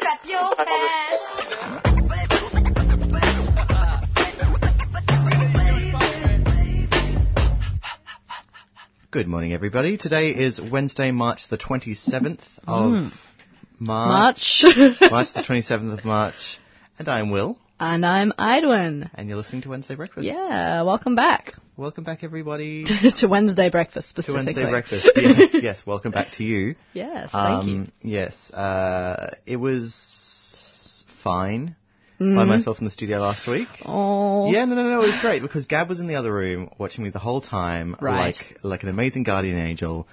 Clap your hands. Good morning, everybody. Today is Wednesday, March the 27th of Mm. March. March. March the 27th of March. And I'm Will, and I'm Idwin. and you're listening to Wednesday Breakfast. Yeah, welcome back Welcome back, everybody, to Wednesday breakfast specifically. to. Wednesday Breakfast. Yes, yes, welcome back to you. Yes, thank you. Um, Yes, uh, it was fine by Mhm. myself in the studio last week. Oh, Yeah, no, no, no, it was great because Gab was in the other room watching me the whole time, Right. like like an amazing guardian angel,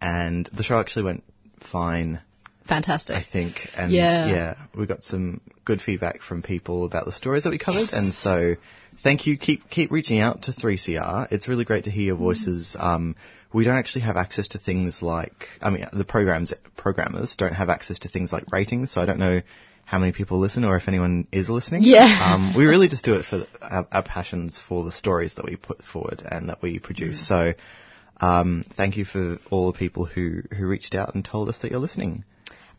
and the show actually went fine. Fantastic. I think. And Yeah. yeah, we got some good feedback from people about the stories that we covered, and so thank you. Keep keep reaching out to 3CR. It's really great to hear your voices. Um, we don't actually have access to things like, I mean, the programs programmers don't have access to things like ratings, so I don't know how many people listen or if anyone is listening. Yeah. Um, we really just do it for our, our passions for the stories that we put forward and that we produce. So. Um, thank you for all the people who, who reached out and told us that you're listening.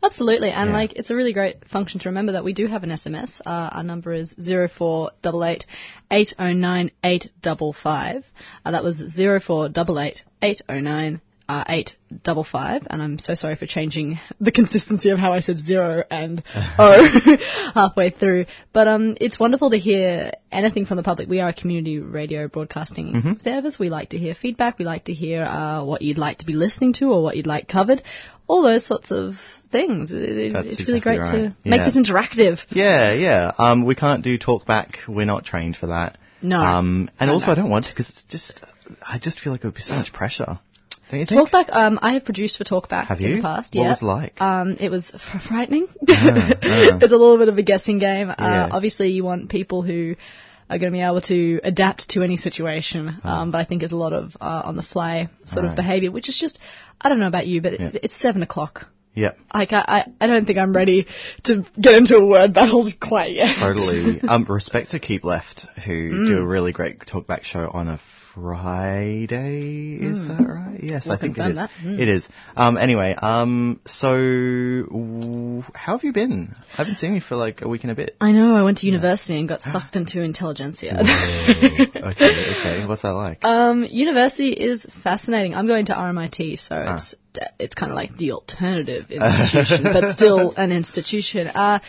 Absolutely, and Yeah. like it's a really great function to remember that we do have an SMS. Uh, our number is zero four double eight eight oh nine eight double five. Uh, that was zero four double eight eight oh nine uh, eight double five. And I'm so sorry for changing the consistency of how I said zero and O halfway through. But um, it's wonderful to hear anything from the public. We are a community radio broadcasting service. We like to hear feedback. We like to hear uh, what you'd like to be listening to or what you'd like covered. All those sorts of things. It- it's really great right. to make this interactive. Yeah, yeah. Um, we can't do talk back. We're not trained for that. No. Um, and No, also no. I don't want to because it's just, I just feel like it would be so much pressure. Don't you think? Talkback, um, I have produced for Talkback Have you? in the past. What yeah. was it like? Um, it was f- frightening. ah. it's a little bit of a guessing game. Uh, Yeah. Obviously, you want people who are going to be able to adapt to any situation. Um, but I think there's a lot of uh, on the fly sort of behaviour, which is just, I don't know about you, but Yeah. it, it's seven o'clock. Yep, Like I, I, I don't think I'm ready to get into a word battle quite yet. totally. um, respect to Keep Left, who Mm. do a really great talkback show on a Friday. Is that right? Yes, We'll I think it is. Mm. It is. Um, anyway, um, so w- how have you been? I haven't seen you for like a week and a bit. I know. I went to university and got sucked into intelligentsia. okay, okay. What's that like? Um, university is fascinating. I'm going to RMIT, so Ah. it's it's kind of like the alternative institution, but still an institution. Uh,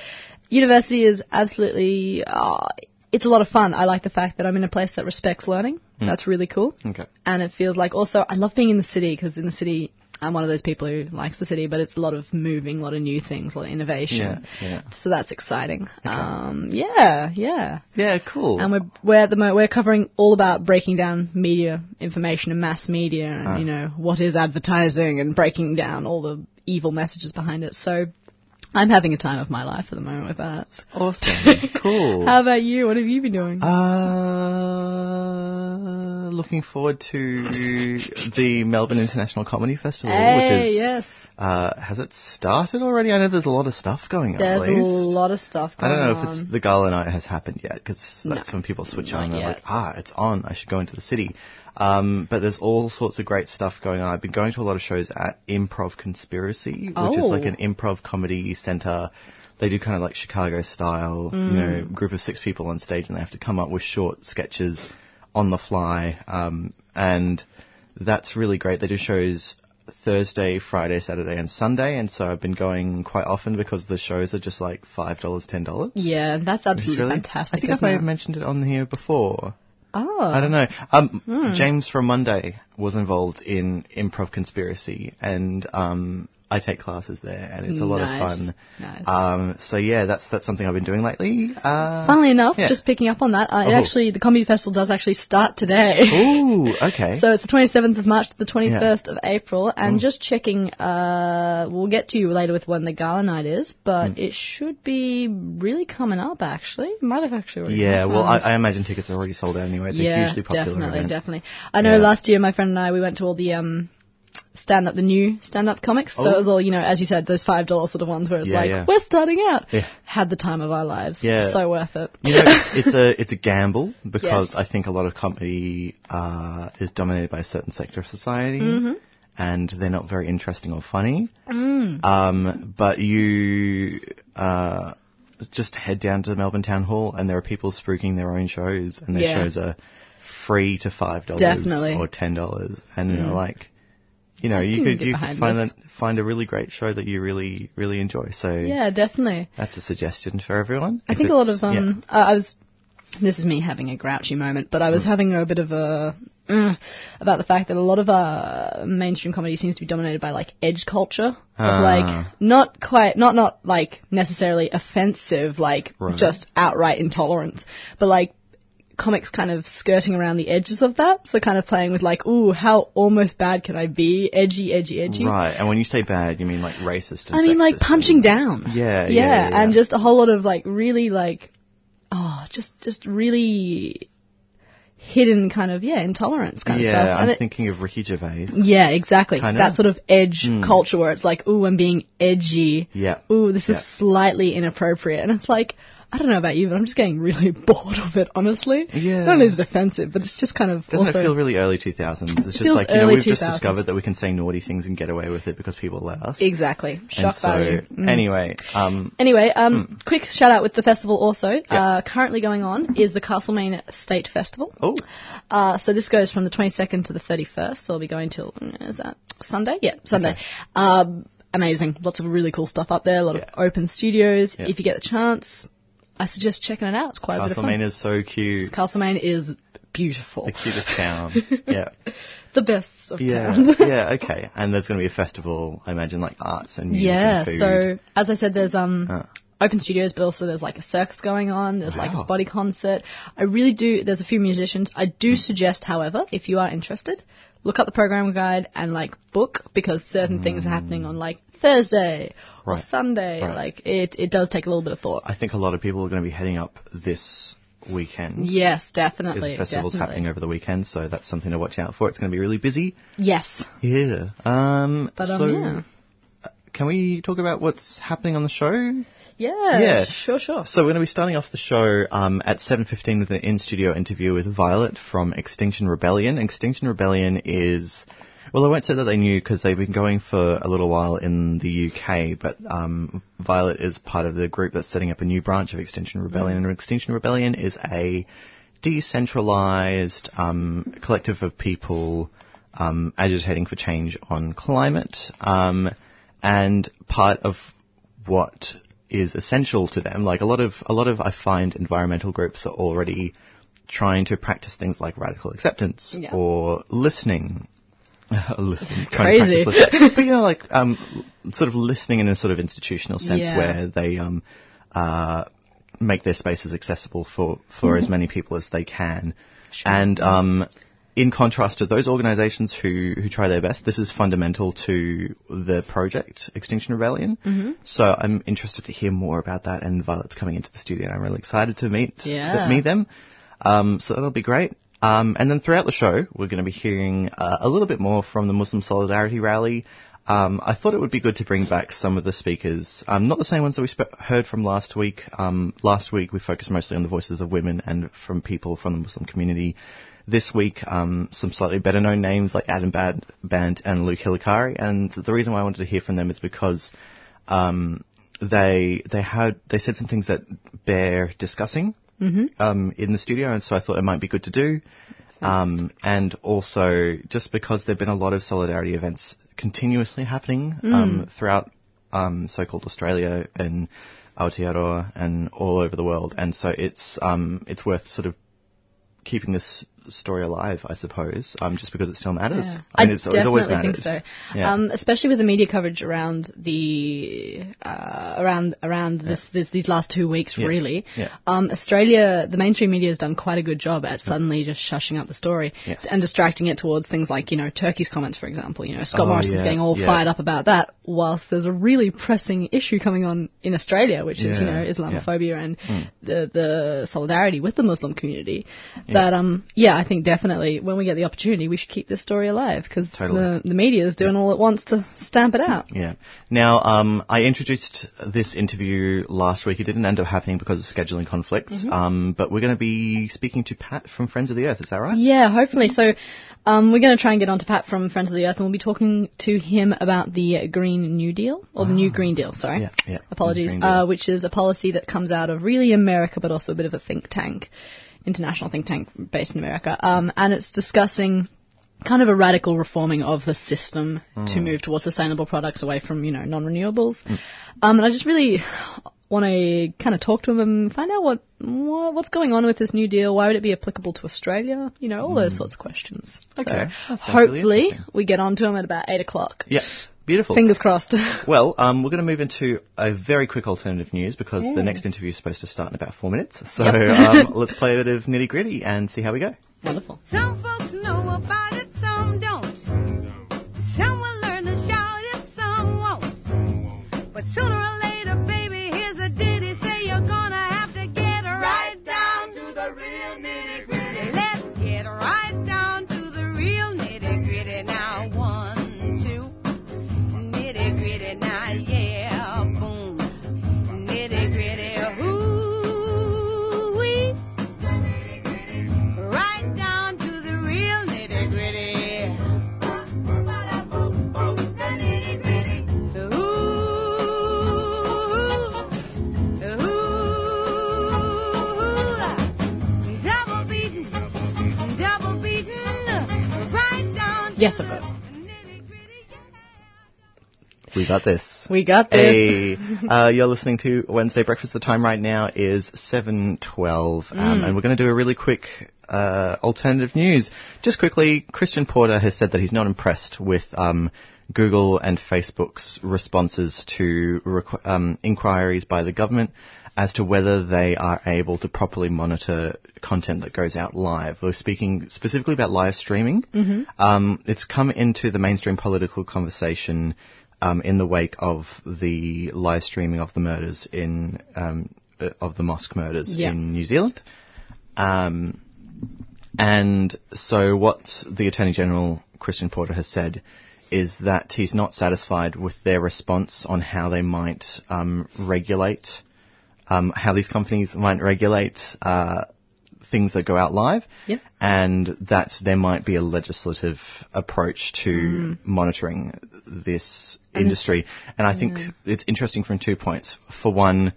university is absolutely uh, it's a lot of fun. I like the fact that I'm in a place that respects learning. Hmm. That's really cool, okay. and it feels like also I love being in the city because in the city. I'm one of those people who likes the city, but it's a lot of moving, a lot of new things, a lot of innovation. Yeah, yeah. So that's exciting. Um, yeah, yeah. Yeah, cool. And we're we're at the mo- we're covering all about breaking down media information and mass media, and Ah. you know what is advertising, and breaking down all the evil messages behind it. So I'm having a time of my life at the moment with that. awesome. cool. How about you? What have you been doing? Uh, looking forward to the Melbourne International Comedy Festival, which is yes. uh, has it started already? I know there's a lot of stuff going on. There's a lot of stuff I don't know on. if it's the gala night has happened yet because No, that's when people switch on. They're yet. like, ah, it's on. I should go into the city. Um, but there's all sorts of great stuff going on. I've been going to a lot of shows at Improv Conspiracy, which is Oh. like an improv comedy center. They do kind of like Chicago style, you Mm. know, group of six people on stage, and they have to come up with short sketches on the fly. Um, and that's really great. They do shows Thursday, Friday, Saturday, and Sunday, and so I've been going quite often because the shows are just like five dollars, ten dollars. yeah, that's absolutely fantastic. I think I may have mentioned it on here before. Oh, I don't know. Um, James from Monday was involved in improv conspiracy, and um, I take classes there, and it's a lot Nice. of fun. Nice. Um, so yeah, that's that's something I've been doing lately. Uh, Funnily enough, yeah. just picking up on that, uh, it Oh. actually the comedy festival does actually start today. Ooh, okay. So it's the 27th of March to the 21st of April, and Ooh. just checking, uh, we'll get to you later with when the gala night is, but Hmm. it should be really coming up actually. Might have actually already yeah, well, I. I imagine tickets are already sold out anyway. It's a hugely popular definitely, event. definitely. I know Yeah. last year my friend and I, we went to all the, um, stand up, the new stand up comics. So Oh. it was all, you know, as you said, those $5 sort of ones where it's Yeah, like, yeah. we're starting out. Yeah. Had the time of our lives. Yeah. So worth it. You know, it's, it's a it's a gamble because Yes. I think a lot of comedy uh, is dominated by a certain sector of society, Mm-hmm. and they're not very interesting or funny. Mm. Um, but you uh, just head down to the Melbourne Town Hall, and there are people spruiking their own shows, and their shows are free to five dollars Definitely. or ten dollars, and you know, like. You know, you could you could find this. find a really great show that you really really enjoy. So Yeah, definitely. that's a suggestion for everyone. I If think a lot of um, uh, I was. This is me having a grouchy moment, but I Mm. was having a bit of a mm, about the fact that a lot of uh, mainstream comedy seems to be dominated by like edge culture, Ah. like not quite, not not like necessarily offensive, like Right. just outright intolerance, but like comics kind of skirting around the edges of that. So kind of playing with like, ooh, how almost bad can I be? Edgy, edgy, edgy. Right, and when you say bad, you mean like racist and I mean, like punching and- down. Yeah, yeah, yeah, yeah, yeah. and just a whole lot of like really like, oh, just just really hidden kind of yeah intolerance kind of stuff. Yeah. I'm it- thinking of Ricky Gervais. yeah, exactly. Kinda. That sort of edge Mm. culture where it's like, ooh, I'm being edgy. Yeah. Ooh, this Yeah. is slightly inappropriate, and it's like. I don't know about you, but I'm just getting really bored of it, honestly. Yeah. Not it offensive, but it's just kind of Doesn't also it feel really early 2000s? It's just feels like, you know, we've just discovered that we can say naughty things and get away with it because people let us. exactly shock so, value. Mm. anyway, um, Anyway, um, quick shout out with the festival also. Uh, currently going on is the Castlemaine State Festival. oh, Uh, so this goes from the 22nd to the 31st. So I'll be going till mm, is that Sunday? Yeah, Sunday. Okay. Um, amazing. Lots of really cool stuff up there. A lot Yeah. of open studios. Yeah. If you get the chance, I suggest checking it out. It's quite a bit of fun. Castlemaine is so cute. Castlemaine is beautiful. The cutest town. Yeah. The best of Yeah. towns. yeah, okay. And there's going to be a festival, I imagine, like arts and music Yeah, and so as I said, there's um Uh. open studios, but also there's like a circus going on. There's like a body concert. I really do. There's a few musicians. I do suggest, however, if you are interested, look up the program guide and like book because certain things are happening on like Thursday or Sunday. Right. Like it, it does take a little bit of thought. I think a lot of people are going to be heading up this weekend. Yes, definitely. The festival's definitely. happening over the weekend, so that's something to watch out for. It's going to be really busy. Yes, Yeah. Um, but um, so, yeah, can we talk about what's happening on the show? yeah, Yeah. sure, sure. So we're going to be starting off the show um, at 7.15 with an in-studio interview with Violet from Extinction Rebellion. Extinction Rebellion is, well, I won't say that they knew because they've been going for a little while in the UK, but um, Violet is part of the group that's setting up a new branch of Extinction Rebellion. And Extinction Rebellion is a decentralized um, collective of people um, agitating for change on climate. Um, and part of what is essential to them, like a lot of a lot of I find environmental groups are already trying to practice things like radical acceptance Yeah. or listening. listening, Crazy. listening. but you know, like um, sort of listening in a sort of institutional sense Yeah. where they um, uh, make their spaces accessible for, for as many people as they can. And um, in contrast to those organisations who, who try their best, this is fundamental to the project, Extinction Rebellion. Mm-hmm. So I'm interested to hear more about that, and Violet's coming into the studio, and I'm really excited to meet, Yeah. meet them. Um, so that'll be great. Um, and then throughout the show, we're going to be hearing uh, a little bit more from the Muslim Solidarity Rally. Um, I thought it would be good to bring back some of the speakers, um, not the same ones that we sp- heard from last week. Um, last week we focused mostly on the voices of women and from people from the Muslim community. This week, um, some slightly better known names like Adam Bad- Bandt and Luke Hilakari. And the reason why I wanted to hear from them is because um, they they had they said some things that bear discussing um, in the studio, and so I thought it might be good to do. Um, and also, just because there've been a lot of solidarity events continuously happening um, throughout um, so-called Australia and Aotearoa and all over the world, and so it's um, it's worth sort of keeping this story alive, I suppose, um, just because it still matters. Yeah. I I, mean, it's, it's definitely always think mattered. so. Yeah. Um, especially with the media coverage around the uh, around around this, this these last two weeks, Yeah. really. Yeah. Um, Australia, the mainstream media has done quite a good job at suddenly just shushing up the story Yes. and distracting it towards things like you know Turkey's comments, for example. You know Scott Oh, Morrison's yeah, getting all yeah. fired up about that, whilst there's a really pressing issue coming on in Australia, which is you Yeah, know yeah. Islamophobia and the the solidarity with the Muslim community. That um yeah, I think definitely when we get the opportunity, we should keep this story alive because Totally. the the media is doing all it wants to stamp it out. Yeah. Now, um, I introduced this interview last week. It didn't end up happening because of scheduling conflicts. Mm-hmm. Um, but we're going to be speaking to Pat from Friends of the Earth. Is that right? Yeah, hopefully. So um, we're going to try and get on to Pat from Friends of the Earth, and we'll be talking to him about the Green New Deal or the New Green Deal. Sorry, Ah. Yeah, yeah. apologies. Uh, which is a policy that comes out of really America, but also a bit of a think tank, international think tank based in America, um, and it's discussing kind of a radical reforming of the system to Hmm. move towards sustainable products away from you know non-renewables. Um, and I just really want to kind of talk to him and find out what, what what's going on with this new deal. Why would it be applicable to Australia? You know, all those sorts of questions. Hmm. Okay, So sounds really hopefully we get on to him at about eight o'clock. Yeah. Beautiful. Fingers crossed. Well, um, we're going to move into a very quick alternative news because the next interview is supposed to start in about four minutes. So um, let's play a bit of nitty gritty and see how we go. Wonderful. Yeah. We got this. We got this. Hey, uh, you're listening to Wednesday Breakfast. The time right now is 7.12, um, and we're going to do a really quick uh, alternative news. Just quickly, Christian Porter has said that he's not impressed with um, Google and Facebook's responses to requ- um, inquiries by the government as to whether they are able to properly monitor content that goes out live. We're speaking specifically about live streaming. Um, it's come into the mainstream political conversation um, in the wake of the live streaming of the murders in um, of the mosque murders Yeah. in New Zealand. Um, and so what the Attorney General, Christian Porter, has said is that he's not satisfied with their response on how they might um, regulate, um, how these companies might regulate uh, things that go out live, Yep. and that there might be a legislative approach to monitoring this industry. And I think it's interesting from two points. For one,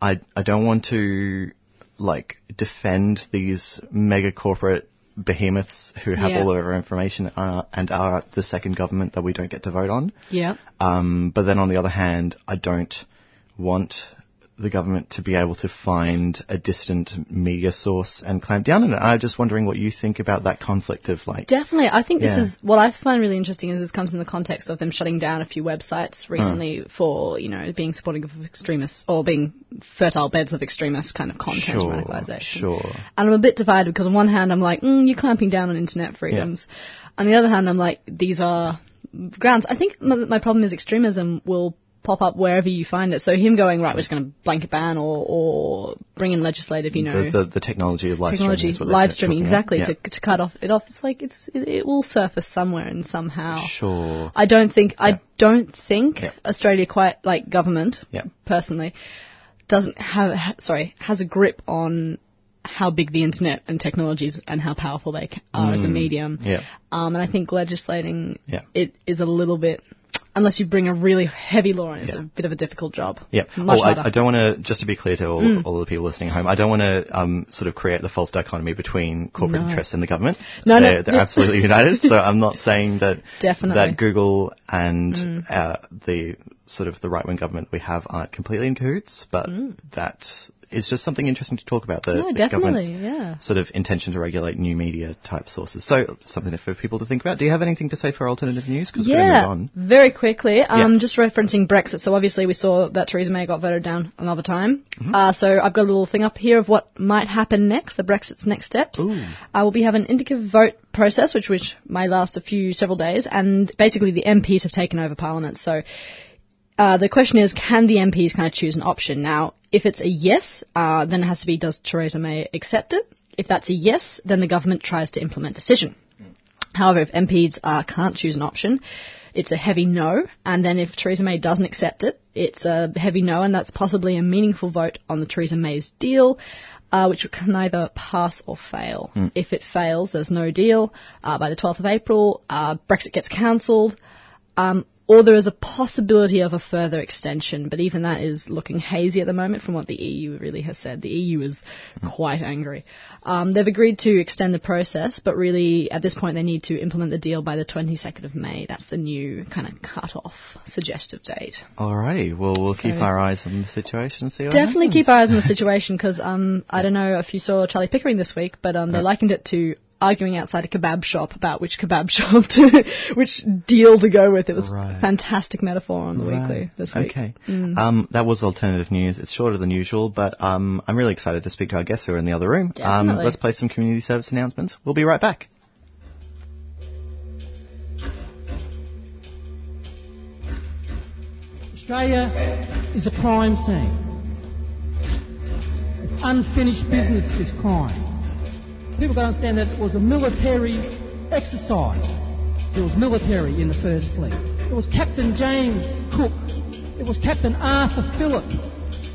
I I don't want to like defend these mega corporate behemoths who have Yeah. all of our information uh, and are the second government that we don't get to vote on. Yeah. Um, but then on the other hand, I don't want the government to be able to find a distant media source and clamp down on it. I'm just wondering what you think about that conflict of like. Definitely. I think this Yeah. is what I find really interesting is this comes in the context of them shutting down a few websites recently for, you know, being supporting of extremists or being fertile beds of extremist kind of content Sure, radicalization. sure. And I'm a bit divided because on one hand I'm like, mm, you're clamping down on internet freedoms. On the other hand I'm like, these are grounds. I think my, my problem is extremism will pop up wherever you find it. So him going, right, we're just going to blanket ban or, or bring in legislative, you know, the, the, the technology of live technology, streaming. live streaming, exactly, Yeah. to, to cut off it off. It's like it's it, it will surface somewhere and somehow. Sure. I don't think Yeah. I don't think Yeah. Australia quite like government Yeah. personally doesn't have ha, sorry has a grip on how big the internet and technologies and how powerful they are as a medium. Mm. Yeah. Um, and I think legislating Yeah. it is a little bit. Unless you bring a really heavy law in, it's Yeah. a bit of a difficult job. Yeah. Much oh, I. I don't want to, just to be clear to all, all the people listening at home, I don't want to um, sort of create the false dichotomy between corporate No. interests and the government. No, no, they're, they're absolutely united. So I'm not saying that Definitely. Mm. that Google and uh, the sort of the right wing government we have aren't completely in cahoots, but that is just something interesting to talk about. The, No, the government's yeah. sort of intention to regulate new media type sources. So something for people to think about. Do you have anything to say for alternative news? Because we're Yeah, very quickly. Um, Yeah. Just referencing Brexit. So obviously we saw that Theresa May got voted down another time. Mm-hmm. Uh, so I've got a little thing up here of what might happen next, the Brexit's next steps. Uh, we'll be having an indicative vote process, which which may last a few several days, and basically the MPs have taken over Parliament. So uh, the question is, can the MPs kind of choose an option? Now, if it's a yes, uh, then it has to be, does Theresa May accept it? If that's a yes, then the government tries to implement decision. However, if MPs uh, can't choose an option, it's a heavy no. And then if Theresa May doesn't accept it, it's a heavy no, and that's possibly a meaningful vote on the Theresa May's deal, uh, which can either pass or fail. If it fails, there's no deal. Uh, by the 12th of April, uh, Brexit gets cancelled. Um, or there is a possibility of a further extension, but even that is looking hazy at the moment from what the EU really has said. The EU is quite angry. Um, they've agreed to extend the process, but really at this point they need to implement the deal by the 22nd of May. That's the new kind of cut-off suggestive date. Alrighty, well we'll keep our eyes on the situation and see what Definitely happens. keep our eyes on the situation because um, I don't know if you saw Charlie Pickering this week, but um, they likened it to arguing outside a kebab shop about which kebab shop to which deal to go with. It was Right. a fantastic metaphor on the Right. weekly this week. Okay. Mm. Um, that was alternative news. It's shorter than usual, but um, I'm really excited to speak to our guests who are in the other room. Um, Definitely. let's play some community service announcements. We'll be right back. Australia is a crime scene. It's unfinished business, this crime. People don't understand that it was a military exercise. It was military in the first fleet. It was Captain James Cook. It was Captain Arthur Phillip.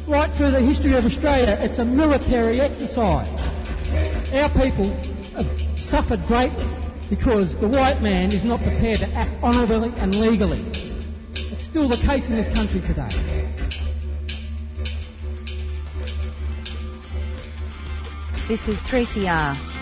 Right through the history of Australia, it's a military exercise. Our people have suffered greatly because the white man is not prepared to act honourably and legally. It's still the case in this country today. This is 3CR.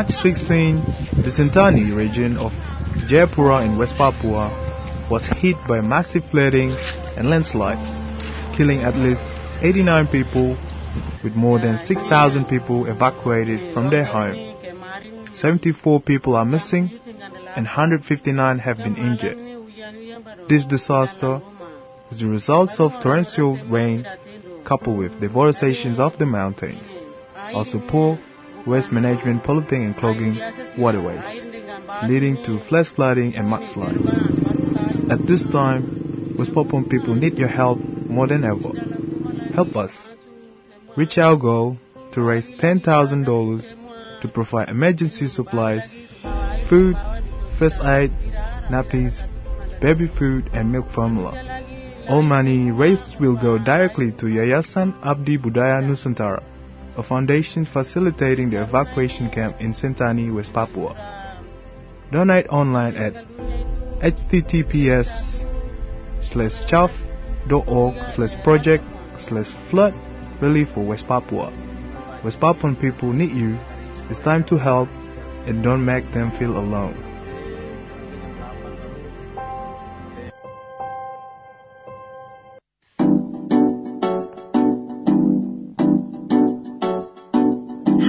March 16, the Sentani region of Jayapura in West Papua was hit by massive flooding and landslides, killing at least 89 people, with more than 6,000 people evacuated from their home. 74 people are missing and 159 have been injured. This disaster is the result of torrential rain coupled with deforestation of the mountains, also poor waste management polluting and clogging waterways, leading to flash flooding and mudslides. At this time, West Papuan people need your help more than ever. Help us. Reach our goal to raise $10,000 to provide emergency supplies, food, first aid, nappies, baby food, and milk formula. All money raised will go directly to Yayasan Abdi Budaya Nusantara, a foundation facilitating the evacuation camp in Sentani, West Papua. Donate online at https slash slash project slash flood relief for West Papua. West Papuan people need you. It's time to help and don't make them feel alone.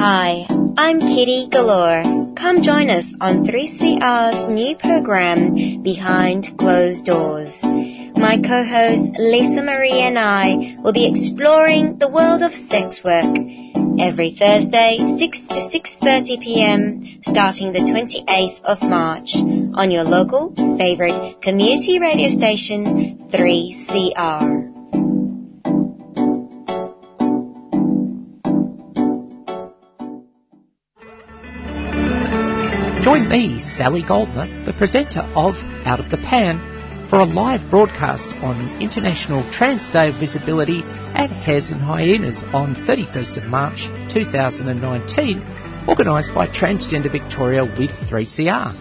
Hi, I'm Kitty Galore. Come join us on 3CR's new program, Behind Closed Doors. My co-host Lisa Marie and I will be exploring the world of sex work every Thursday, 6 to 6.30 p.m., starting the 28th of March on your local favorite community radio station, 3CR. Me, Sally Goldner, the presenter of Out of the Pan, for a live broadcast on International Trans Day of Visibility at Hares and Hyenas on 31st of March 2019, organised by Transgender Victoria with 3CR.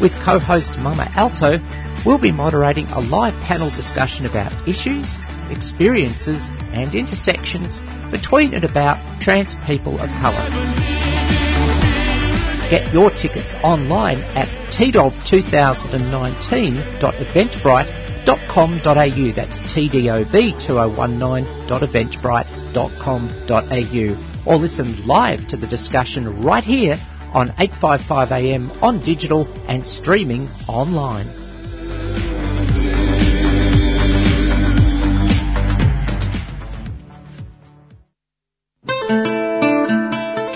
With co-host Mama Alto, we'll be moderating a live panel discussion about issues, experiences and intersections between and about trans people of colour. Get your tickets online at tdov2019.eventbrite.com.au. That's tdov2019.eventbrite.com.au. Or listen live to the discussion right here on 855am on digital and streaming online.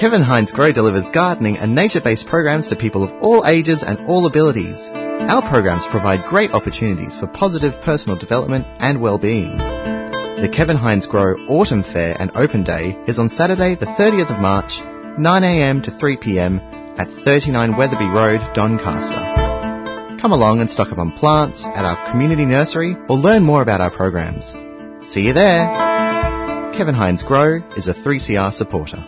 Kevin Heinze Grow delivers gardening and nature-based programs to people of all ages and all abilities. Our programs provide great opportunities for positive personal development and well-being. The Kevin Heinze Grow Autumn Fair and Open Day is on Saturday the 30th of March, 9am to 3pm at 39 Wetherby Road, Doncaster. Come along and stock up on plants at our community nursery or learn more about our programs. See you there! Kevin Heinze Grow is a 3CR supporter.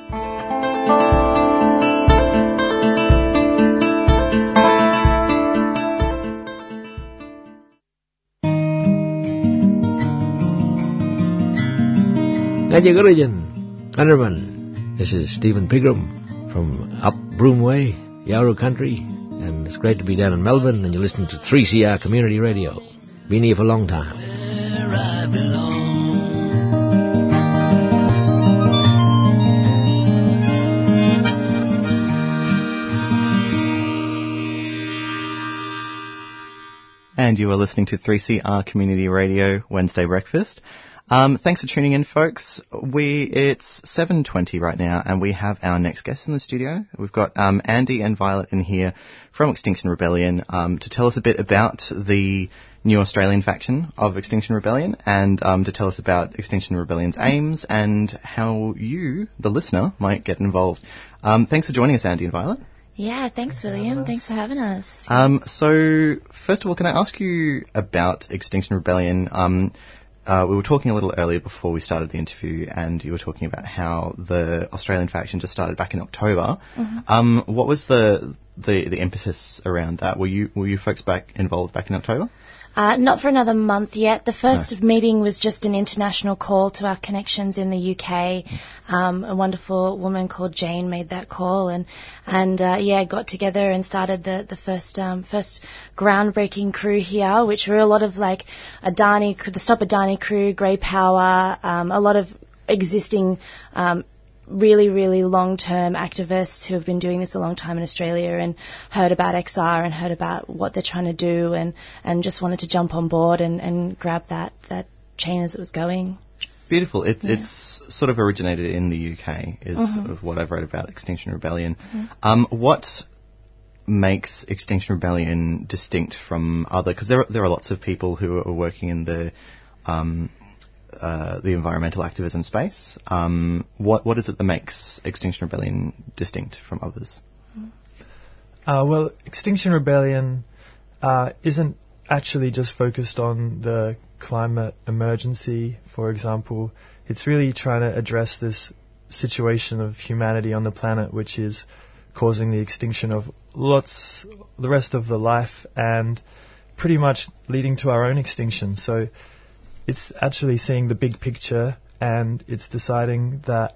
Gajagurajan, Gunnerman. This is Stephen Pigram from up Broomway, Yawuru Country, and it's great to be down in Melbourne, and you're listening to 3CR Community Radio. Been here for a long time. And you are listening to 3CR Community Radio Wednesday Breakfast. Um, thanks for tuning in, folks. We it's 7:20 right now, and we have our next guest in the studio. We've got um, Andy and Violet in here from Extinction Rebellion um, to tell us a bit about the new Australian faction of Extinction Rebellion, and um, to tell us about Extinction Rebellion's aims and how you, the listener, might get involved. Um, thanks for joining us, Andy and Violet. Yeah, thanks, William. Thanks for having us. Um, so, first of all, can I ask you about Extinction Rebellion? Um, uh, we were talking a little earlier before we started the interview, and you were talking about how the Australian faction just started back in October. Mm-hmm. Um, what was the, the the impetus around that? Were you were you folks back involved back in October? Uh, not for another month yet. The first meeting was just an international call to our connections in the UK. Um, a wonderful woman called Jane made that call, and and uh, yeah, got together and started the the first um, first groundbreaking crew here, which were a lot of like Adani, the Stop Adani crew, Grey Power, um, a lot of existing um, really, really long term activists who have been doing this a long time in Australia and heard about XR and heard about what they're trying to do and, and just wanted to jump on board and, and grab that, that chain as it was going. Beautiful. It, It's sort of originated in the UK, is Mhm. sort of what I've read about Extinction Rebellion. Mhm. Um, what makes Extinction Rebellion distinct from other? Because there are, there are lots of people who are working in the um, uh, the environmental activism space. Um, what what is it that makes Extinction Rebellion distinct from others? Uh, well, Extinction Rebellion uh, isn't actually just focused on the climate emergency, for example. It's really trying to address this situation of humanity on the planet, which is causing the extinction of lots, the rest of the life, and pretty much leading to our own extinction. So it's actually seeing the big picture and it's deciding that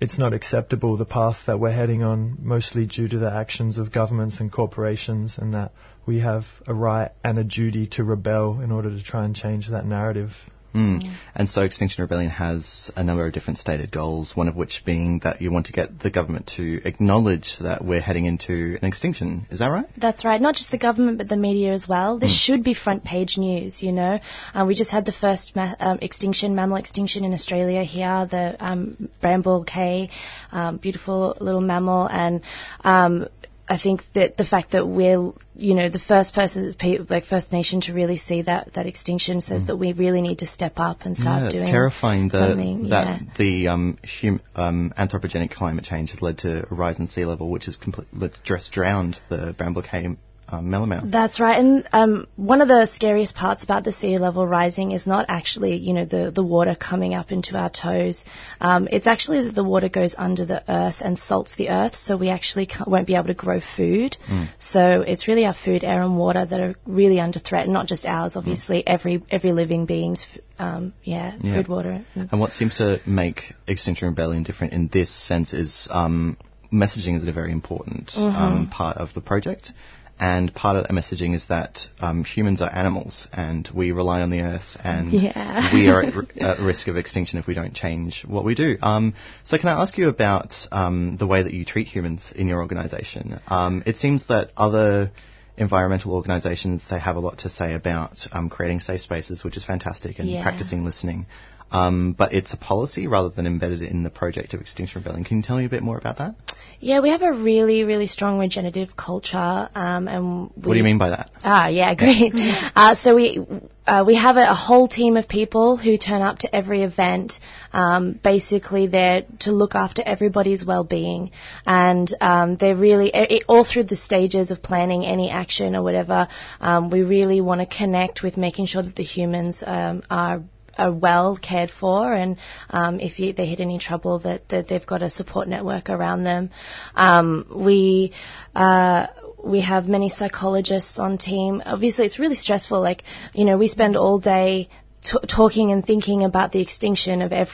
it's not acceptable the path that we're heading on, mostly due to the actions of governments and corporations, and that we have a right and a duty to rebel in order to try and change that narrative. Mm. And so Extinction Rebellion has a number of different stated goals, one of which being that you want to get the government to acknowledge that we're heading into an extinction. Is that right? That's right. Not just the government, but the media as well. This should be front page news. You know, uh, we just had the first ma- um, extinction, mammal extinction in Australia here. The um, Bramble Cay, um, beautiful little mammal, and um, I think that the fact that we're, you know, the first person, pe- like First Nation to really see that, that extinction says that we really need to step up and start yeah, doing it's terrifying the, something. that yeah. the um, hum, um, anthropogenic climate change has led to a rise in sea level, which has complete, just drowned the Bramble Cay um, Melomys That's right, and um, one of the scariest parts about the sea level rising is not actually, you know, the, the water coming up into our toes. Um, it's actually that the water goes under the earth and salts the earth, so we actually won't be able to grow food. Mm. So it's really our food, air, and water that are really under threat, not just ours, obviously. Every every living being's, um, yeah, Yeah. food, water. And what seems to make Extinction Rebellion different in this sense is um, messaging is a very important um, Mhm. part of the project. And part of that messaging is that um, humans are animals and we rely on the earth and Yeah. we are at, r- at risk of extinction if we don't change what we do. Um, so can I ask you about um, the way that you treat humans in your organisation? Um, it seems that other environmental organisations, they have a lot to say about um, creating safe spaces, which is fantastic, and Yeah. practicing listening. Um, but it's a policy rather than embedded in the project of Extinction Rebellion. Can you tell me a bit more about that? Yeah, we have a really, really strong regenerative culture, um, and we, What do you mean by that? Ah, yeah, great. uh, so we uh, we have a, a whole team of people who turn up to every event, um, basically there to look after everybody's well-being, and um, they're really i i all through the stages of planning any action or whatever. Um, we really want to connect with making sure that the humans um, are are well cared for, and um, if you, they hit any trouble, that, that they've got a support network around them. Um, we uh, we have many psychologists on team. Obviously, it's really stressful. Like you know, we spend all day t- talking and thinking about the extinction of ev-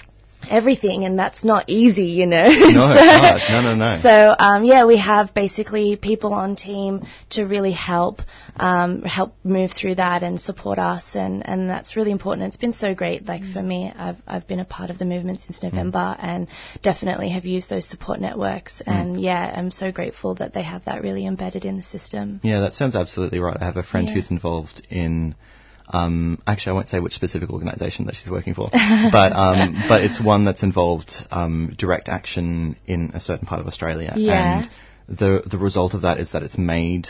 everything, and that's not easy, you know. No, it's not. No, no, no. So um, yeah, we have basically people on team to really help um, help move through that and support us, and, and that's really important. It's been so great. Like for me, I've I've been a part of the movement since November, and definitely have used those support networks. And yeah, I'm so grateful that they have that really embedded in the system. Yeah, that sounds absolutely right. I have a friend Yeah. who's involved in. Um, actually, I won't say which specific organisation that she's working for, but um, but it's one that's involved um, direct action in a certain part of Australia, Yeah. and the the result of that is that it's made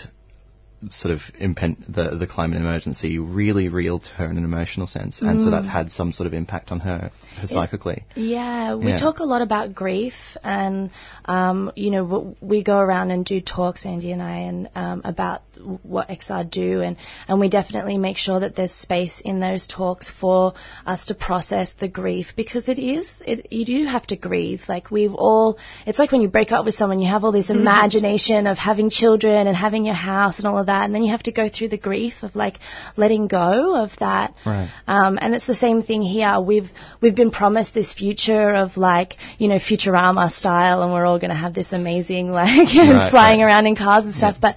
sort of impen- the the climate emergency really real to her in an emotional sense, and so Mm. that's had some sort of impact on her, her psychically. Yeah, we Yeah. talk a lot about grief, and um, you know, w- we go around and do talks, Andy and I, and um, about what XR do, and and we definitely make sure that there's space in those talks for us to process the grief because it is, it you do have to grieve. Like we've all, it's like when you break up with someone, you have all this imagination of having children and having your house and all of that, and then you have to go through the grief of like letting go of that. Right. Um, and it's the same thing here. We've we've been promised this future of like you know Futurama style, and we're all going to have this amazing like Right, flying right. around in cars and stuff. But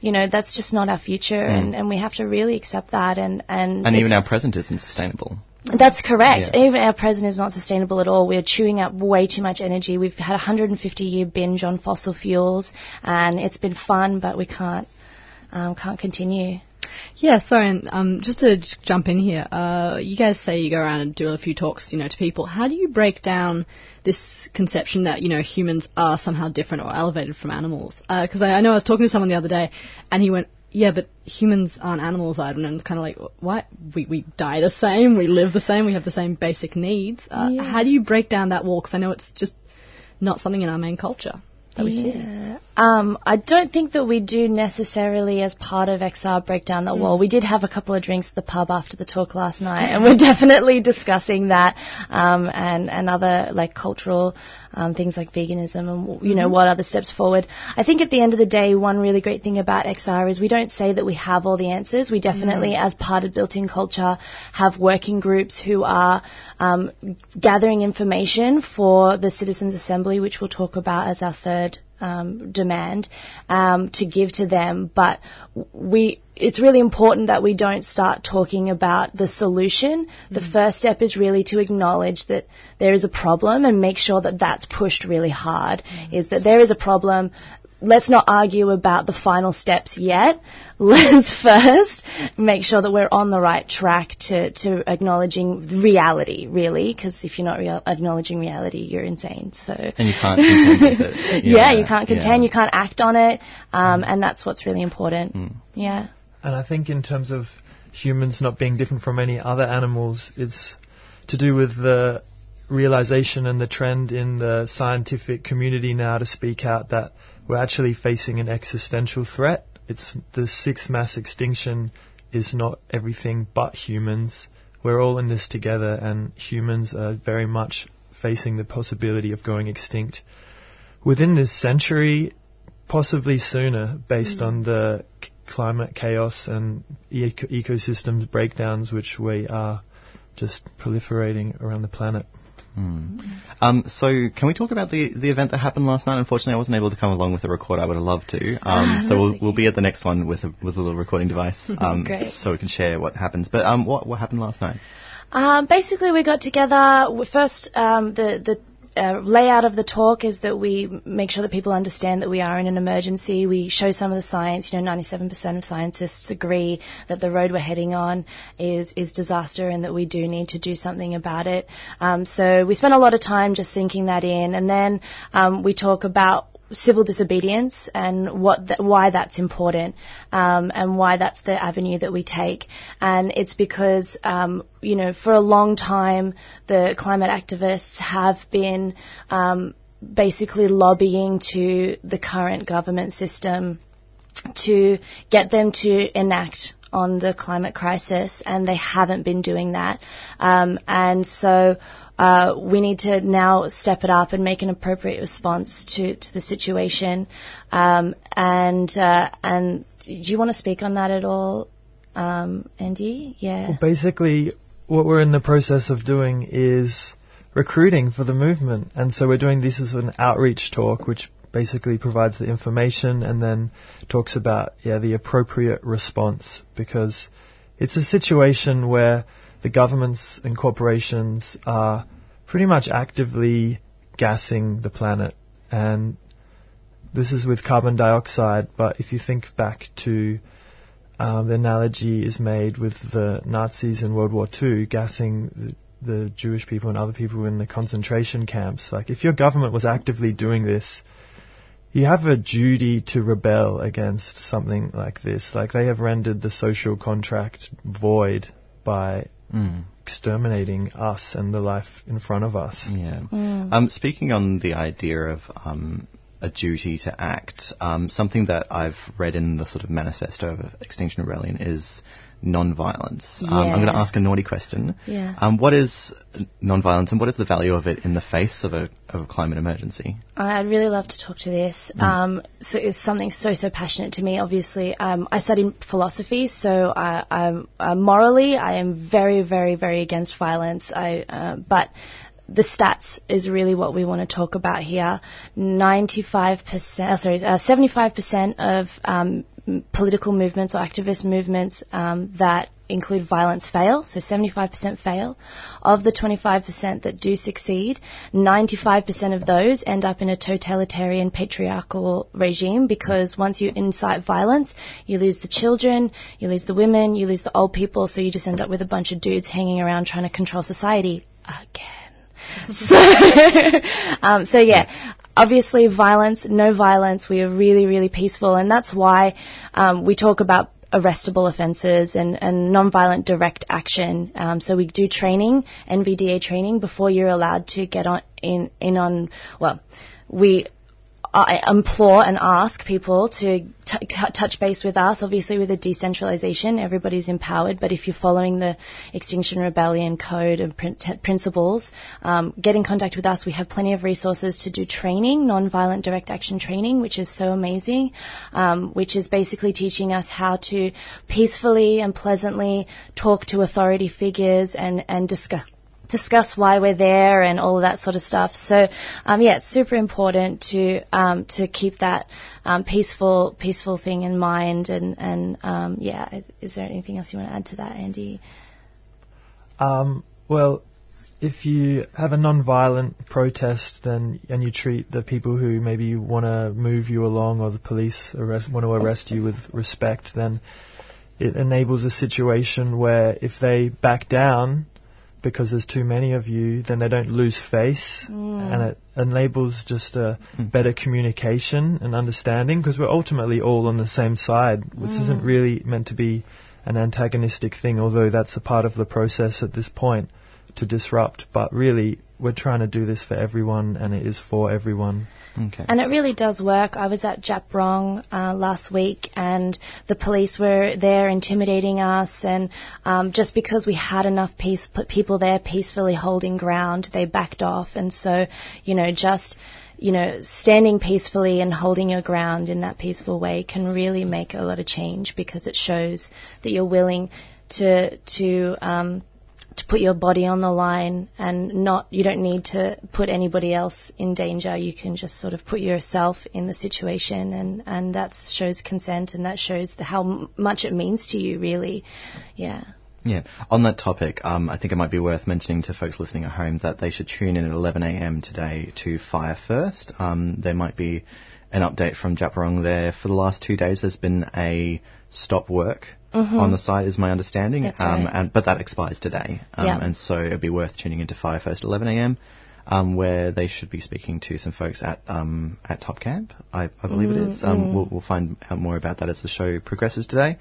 you know that's just not our future, Mm. and, and we have to really accept that. And and, And even our present isn't sustainable. that's correct. Yeah. Even our present is not sustainable at all. We're chewing up way too much energy. We've had a 150 year binge on fossil fuels, and it's been fun, but we can't um, can't continue. Yeah, sorry, and um, just to jump in here, uh, you guys say you go around and do a few talks, you know, to people. How do you break down this conception that you know humans are somehow different or elevated from animals? Because I, I know I was talking to someone the other day, and he went, "Yeah, but humans aren't animals, I don't know." And it's kind of like, why We we die the same, we live the same, we have the same basic needs." Uh, Yeah. How do you break down that wall? Because I know it's just not something in our main culture that. Yeah. Um, I don't think that we do necessarily as part of XR break down the wall. We did have a couple of drinks at the pub after the talk last night, and we're definitely discussing that um, and and other like cultural um, things like veganism and you know what other steps forward. I think at the end of the day, one really great thing about XR is we don't say that we have all the answers. We definitely, as part of built-in culture, have working groups who are um, gathering information for the Citizens Assembly, which we'll talk about as our third um, demand um, to give to them. But we, it's really important that we don't start talking about the solution. The first step is really to acknowledge that there is a problem and make sure that that's pushed really hard. Is that there is a problem. Let's not argue about the final steps yet. Let's first make sure that we're on the right track to, to acknowledging reality, really, because if you're not real, acknowledging reality, you're insane. So And you can't contend with it. yeah, you can't yeah. contend, you can't act on it, um, and that's what's really important. Mm. Yeah. And I think in terms of humans not being different from any other animals, it's to do with the realization and the trend in the scientific community now to speak out that we're actually facing an existential threat. It's the sixth mass extinction is not everything but humans. We're all in this together, and humans are very much facing the possibility of going extinct within this century, possibly sooner, based hmm. on the c- climate chaos and eco- ecosystems breakdowns which we are just proliferating around the planet. Mm. Um, so, can we talk about the, the event that happened last night? Unfortunately, I wasn't able to come along with a record. I would have loved to. Um, Ah, so we'll, we'll be at the next one with a with a little recording device, um, so we can share what happens. But um, what what happened last night? Um, basically, we got together. First, um, the the uh, layout of the talk is that we make sure that people understand that we are in an emergency. We show some of the science. You know, 97% of scientists agree that the road we're heading on is is disaster and that we do need to do something about it. Um, so we spend a lot of time just thinking that in, and then um, we talk about civil disobedience and what why that's important um, and why that's the avenue that we take. And it's because um, you know for a long time the climate activists have been um, basically lobbying to the current government system to get them to enact on the climate crisis, and they haven't been doing that. Um, and so uh, we need to now step it up and make an appropriate response to, to the situation. Um, and uh, and do you want to speak on that at all, um, Andy? Yeah. Well, basically, what we're in the process of doing is recruiting for the movement, and so we're doing this as an outreach talk, which basically provides the information and then talks about yeah the appropriate response because it's a situation where the governments and corporations are pretty much actively gassing the planet and this is with carbon dioxide but if you think back to um, the analogy is made with the Nazis in World War II gassing the, the Jewish people and other people in the concentration camps. Like, if your government was actively doing this, you have a duty to rebel against something like this. Like, they have rendered the social contract void by Mm. exterminating us and the life in front of us. Yeah. Mm. Um, speaking on the idea of um, a duty to act, um, something that I've read in the sort of manifesto of Extinction Rebellion is non-violence. Um, I'm going to ask a naughty question. Yeah. Um, what is non-violence and what is the value of it in the face of a, of a climate emergency? I'd really love to talk to this. Um, so it's something so so passionate to me. Obviously, um, I study philosophy, so I, I'm uh, morally I am very very very against violence. I uh, but the stats is really what we want to talk about here. 95%, uh, sorry, uh, 75% of um, political movements or activist movements um, that include violence fail, so 75% fail. Of the 25% that do succeed, 95% of those end up in a totalitarian patriarchal regime because once you incite violence, you lose the children, you lose the women, you lose the old people, so you just end up with a bunch of dudes hanging around trying to control society again. so, um, so yeah, obviously violence, no violence. We are really, really peaceful, and that's why um, we talk about arrestable offences and, and non-violent direct action. Um, so we do training, NVDA training, before you're allowed to get on in in on. Well, we I implore and ask people to t- touch base with us. Obviously, with the decentralization, everybody's empowered. But if you're following the Extinction Rebellion code and principles, um, get in contact with us. We have plenty of resources to do training, non-violent direct action training, which is so amazing. Um, which is basically teaching us how to peacefully and pleasantly talk to authority figures and and discuss discuss why we're there and all of that sort of stuff. So, um, yeah, it's super important to um, to keep that um, peaceful peaceful thing in mind. And and um, yeah, is, there anything else you want to add to that, Andy? Um, well, if you have a non-violent protest, then and you treat the people who maybe want to move you along or the police arrest, want to arrest you with respect, then it enables a situation where if they back down because there's too many of you, then they don't lose face, Mm. and it enables just a better communication and understanding because we're ultimately all on the same side. This Mm. isn't really meant to be an antagonistic thing, although that's a part of the process at this point to disrupt. But really, we're trying to do this for everyone, and it is for everyone. Okay. And it really does work. I was at Djab Wurrung uh, last week, and the police were there intimidating us. And um, just because we had enough peace, put people there peacefully holding ground, they backed off. And so, you know, just you know, standing peacefully and holding your ground in that peaceful way can really make a lot of change because it shows that you're willing to to um, to put your body on the line and not you don't need to put anybody else in danger you can just sort of put yourself in the situation and and that shows consent and that shows the, how m- much it means to you really yeah Yeah. On that topic, um, I think it might be worth mentioning to folks listening at home that they should tune in at 11 a.m. today to Fire First. Um, there might be an update from Djab Wurrung there. For the last two days, there's been a stop work Mhm. on the site, is my understanding. That's um, right. and, but that expires today. Um, Yeah. And so it'd be worth tuning into Fire First at 11 a.m. Um, where they should be speaking to some folks at um, at Top Camp, I, I believe it is. Um, Mm, mm. we'll, we'll find out more about that as the show progresses today.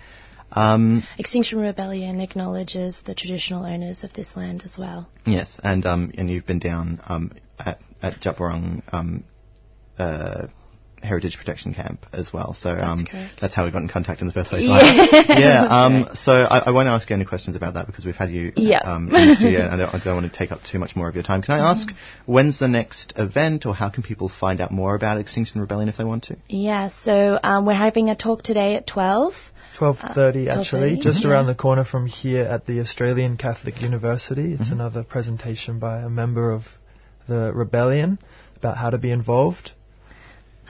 Um, extinction rebellion acknowledges the traditional owners of this land as well Yes, and um, and you've been down um, at at Djab Wurrung um, uh, Heritage Protection Camp as well. So um, that's how we got in contact in the first place. Yeah. yeah. Um, so I, I won't ask you any questions about that because we've had you Yeah. um, in the studio, and I don't, I don't want to take up too much more of your time. Can I ask when's the next event, or how can people find out more about Extinction Rebellion if they want to? yeah so um, we're having a talk today at 12 12:30 Uh, actually, 12:30, just yeah. around the corner from here at the Australian Catholic University. It's another presentation by a member of the rebellion about how to be involved.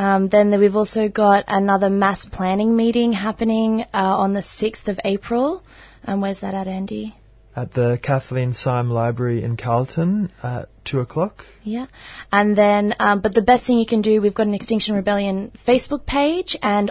Um, then we've also got another mass planning meeting happening uh, on the 6th of April. Um, where's that at, Andy? at the Kathleen Syme Library in Carlton at two o'clock. Yeah. And then, um, but the best thing you can do, we've got an Extinction Rebellion Facebook page and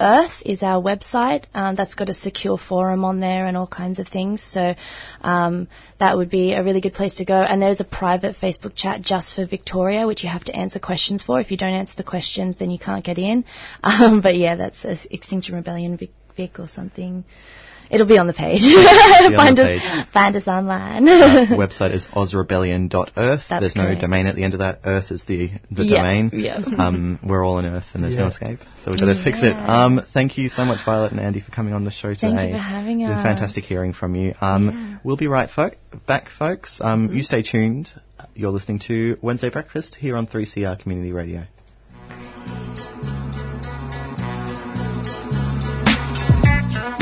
ozrebellion.earth is our website. Um, that's got a secure forum on there and all kinds of things. So um, that would be a really good place to go. And there's a private Facebook chat just for Victoria, which you have to answer questions for. If you don't answer the questions, then you can't get in. Um, but yeah, that's Extinction Rebellion Vic, Vic or something. It'll be on the page. be on find the us, page. find us online. uh, website is ozrebellion.earth. That's There's no domain at the end of that. Earth is the, the Yeah, domain. yeah. Um, we're all on Earth and there's no escape. So we've got to fix it. Um, thank you so much, Violet and Andy, for coming on the show today. Thank you for having It's been fantastic hearing from you. Um, We'll be right fo- back, folks. Um, Mm-hmm. You stay tuned. You're listening to Wednesday Breakfast here on 3CR Community Radio.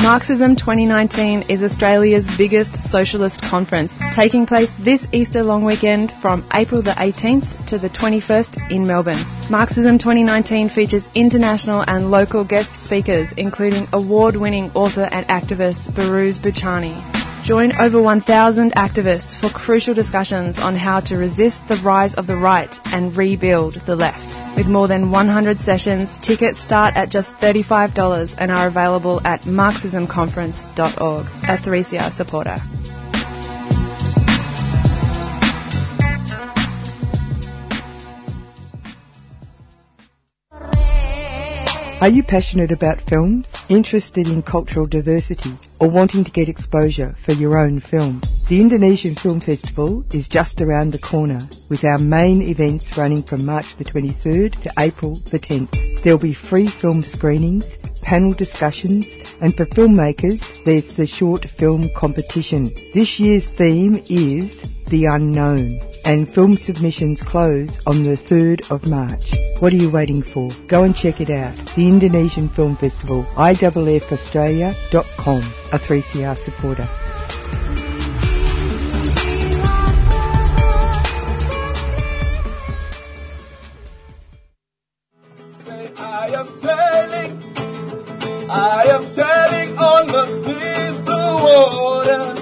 Marxism 2019 is Australia's biggest socialist conference, taking place this Easter long weekend from April the 18th to the 21st in Melbourne. Marxism 2019 features international and local guest speakers, including award-winning author and activist Behrouz Boochani. Join over 1,000 activists for crucial discussions on how to resist the rise of the right and rebuild the left. With more than 100 sessions, tickets start at just $35 and are available at marxismconference.org, a 3CR supporter. Are you passionate about films, interested in cultural diversity, or wanting to get exposure for your own film? The Indonesian Film Festival is just around the corner with our main events running from March the 23rd to April the 10th. There'll be free film screenings, panel discussions, and for filmmakers, there's the short film competition. This year's theme is The Unknown, and film submissions close on the 3rd of March. What are you waiting for? Go and check it out. The Indonesian Film Festival, IFFaustralia.com, a 3CR supporter. I am I am sailing on the clear blue water.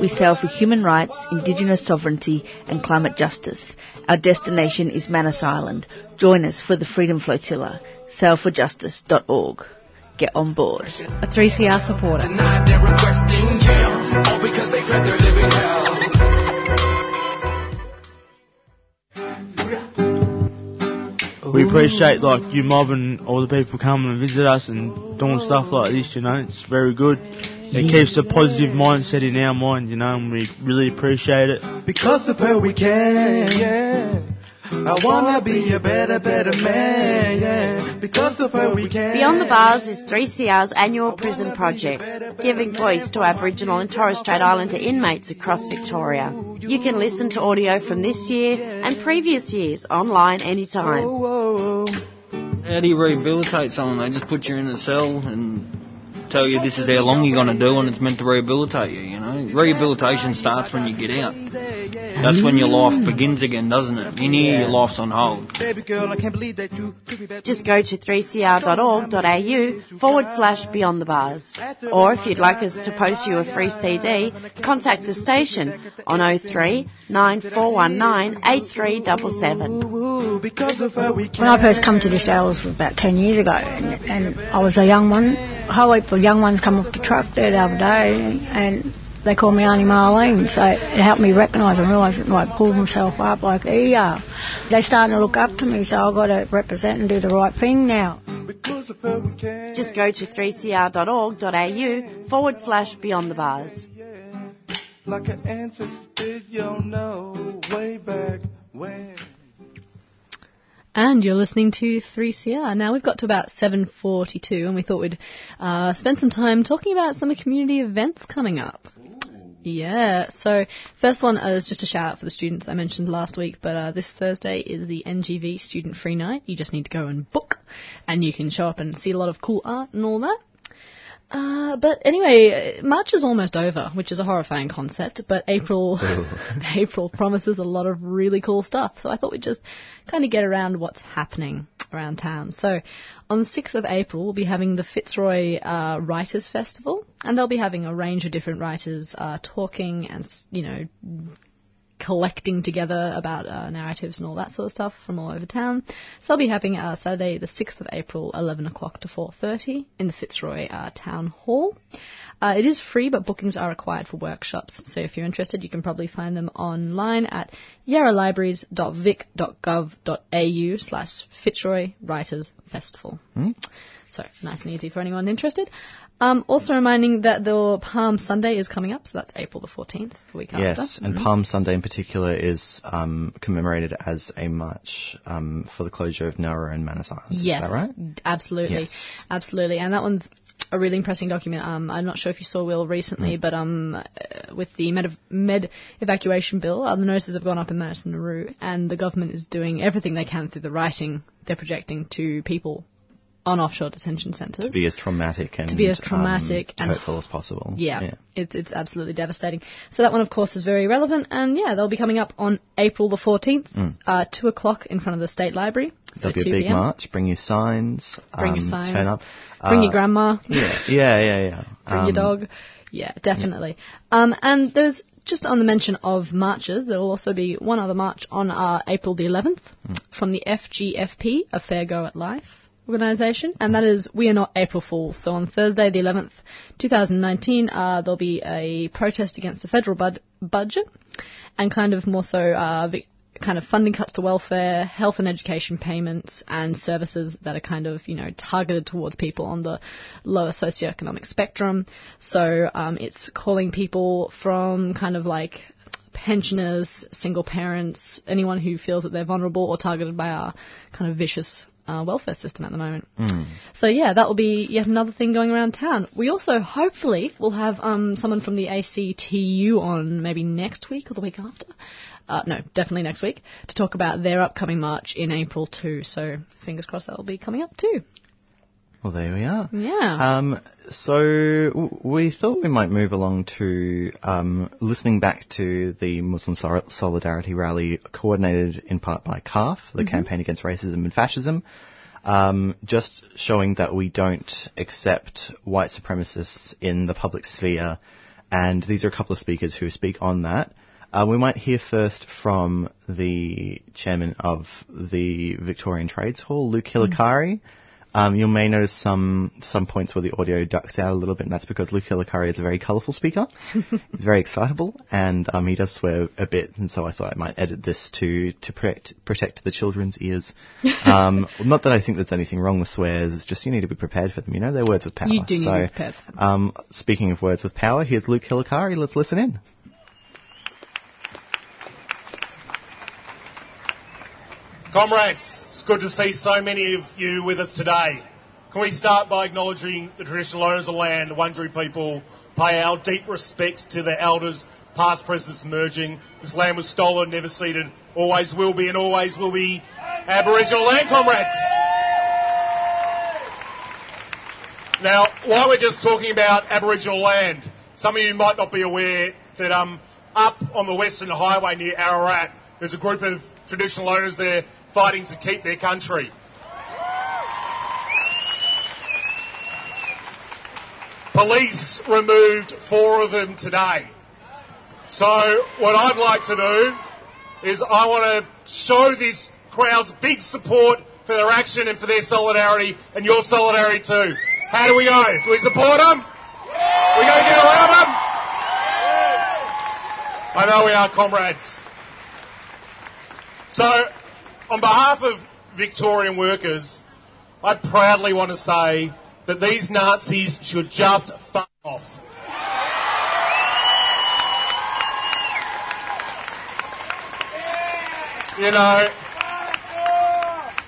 We sail for human rights, indigenous sovereignty and climate justice. Our destination is Manus Island. Join us for the Freedom Flotilla. Sailforjustice.org. Get on board. A 3CR supporter. We appreciate like you mob and all the people coming and visit us and doing stuff like this, you know, it's very good. It keeps a positive mindset in our mind, you know, and we really appreciate it. Because of her we can, yeah. I wanna be a better, better man, yeah. Because of her we can. Beyond the Bars is 3CR's annual prison project, giving voice to Aboriginal and Torres Strait Islander inmates across Victoria. You can listen to audio from this year and previous years online anytime. How do you rehabilitate someone? They just put you in a cell and tell you this is how long you're going to do and it's meant to rehabilitate you, you know. Rehabilitation starts when you get out. That's when your life begins again, doesn't it? In here, your life's on hold. Baby girl, I can't believe that you took me back. Just go to 3cr.org.au forward slash beyond the bars. Or if you'd like us to post you a free CD, contact the station on 03 9419 8377. Because of her we When I first come to this jail was about 10 years ago, and, and I was a young one. A whole heap of young ones come off the truck there the other day, and they call me Auntie Marlene, so it helped me recognise and realise that like pull myself up like yeah. they're starting to look up to me, so I've got to represent and do the right thing now. Just go to 3cr.org.au forward slash beyond the bars. Like an ancestor, you'll know way back when. And you're listening to 3CR. Now we've got to about 7.42 and we thought we'd uh, spend some time talking about some community events coming up. Yeah, so first one uh, is just a shout out for the students I mentioned last week, but uh, this Thursday is the NGV Student Free Night. You just need to go and book, and you can show up and see a lot of cool art and all that. Uh, but anyway, March is almost over, which is a horrifying concept, but April, April promises a lot of really cool stuff. So I thought we'd just kind of get around what's happening around town. So on the 6th of April, we'll be having the Fitzroy uh, Writers Festival, and they'll be having a range of different writers uh, talking and, you know, collecting together about uh, narratives and all that sort of stuff from all over town. So I'll be having uh, Saturday, the 6th of April, 11 o'clock to 4.30 in the Fitzroy uh, Town Hall. Uh, it is free, but bookings are required for workshops. So if you're interested, you can probably find them online at yarralibraries.vic.gov.au slash Fitzroy Writers Festival. Hmm? So nice and easy for anyone interested. Um, also reminding that the Palm Sunday is coming up, so that's April the 14th, the week Yes, after. and Mhm. Palm Sunday in particular is um, commemorated as a march um, for the closure of Nauru and Manus Islands. Yes, Is that right? absolutely, Yes. absolutely, and that one's a really impressive document. Um, I'm not sure if you saw Will recently, but um, uh, with the med, med evacuation bill, uh, the notices have gone up in Madison Nauru, and the government is doing everything they can through the writing they're projecting to people on offshore detention centres. To be as traumatic and To be as traumatic um, and- hurtful as possible. Yeah, It's, it's absolutely devastating. So that one, of course, is very relevant, and yeah, they'll be coming up on April the 14th, Mm. uh, 2 o'clock in front of the State Library. So There'll be a big p.m. march. Bring your signs. Bring um, your signs. Turn up. Bring Uh, your grandma. Yeah, yeah, yeah, yeah. Bring Um, your dog. Yeah, definitely. Um, and there's just on the mention of marches, there will also be one other march on uh, April the 11th Hmm. from the FGFP, A Fair Go at Life organisation, and that is We Are Not April Fools. So on Thursday the 11th, 2019, uh, there'll be a protest against the federal bud- budget and kind of more so uh, kind of funding cuts to welfare, health and education payments, and services that are kind of you know targeted towards people on the lower socioeconomic spectrum. So um, it's calling people from kind of like pensioners, single parents, anyone who feels that they're vulnerable or targeted by our kind of vicious uh, welfare system at the moment. Mm. So yeah, that will be yet another thing going around town. We also hopefully will have um, someone from the ACTU on maybe next week or the week after. Uh, no, definitely next week to talk about their upcoming march in April too. So fingers crossed that will be coming up too. Well, there we are. Yeah. Um, so w- we thought we might move along to um, listening back to the Muslim Sol- Solidarity Rally, coordinated in part by CARF, the Mhm. Campaign Against Racism and Fascism. Um, just showing that we don't accept white supremacists in the public sphere and these are a couple of speakers who speak on that. Uh, we might hear first from the chairman of the Victorian Trades Hall, Luke Hilakari. Um, you may notice some some points where the audio ducks out a little bit, and that's because Luke Hilakari is a very colourful speaker. He's very excitable, and um, he does swear a bit, and so I thought I might edit this to to protect protect the children's ears. Um, not that I think there's anything wrong with swears, it's just you need to be prepared for them. You know, they're words with power. You do need so, to be prepared. Um, speaking of words with power, here's Luke Hilakari. Let's listen in. Comrades, it's good to see so many of you with us today. Can we start by acknowledging the traditional owners of land, the Wurundjeri people, pay our deep respects to their elders, past, present, and emerging. This land was stolen, never ceded, always will be, and always will be Aboriginal land, comrades. Now, while we're just talking about Aboriginal land, some of you might not be aware that um, up on the Western Highway near Ararat, there's a group of traditional owners there fighting to keep their country. Police removed four of them today. So what I'd like to do is I want to show this crowd's big support for their action and for their solidarity and your solidarity too. How do we go? Do we support them? We going to get around them? I know we are, comrades. So, on behalf of Victorian workers, I proudly want to say that these Nazis should just fuck off. You know,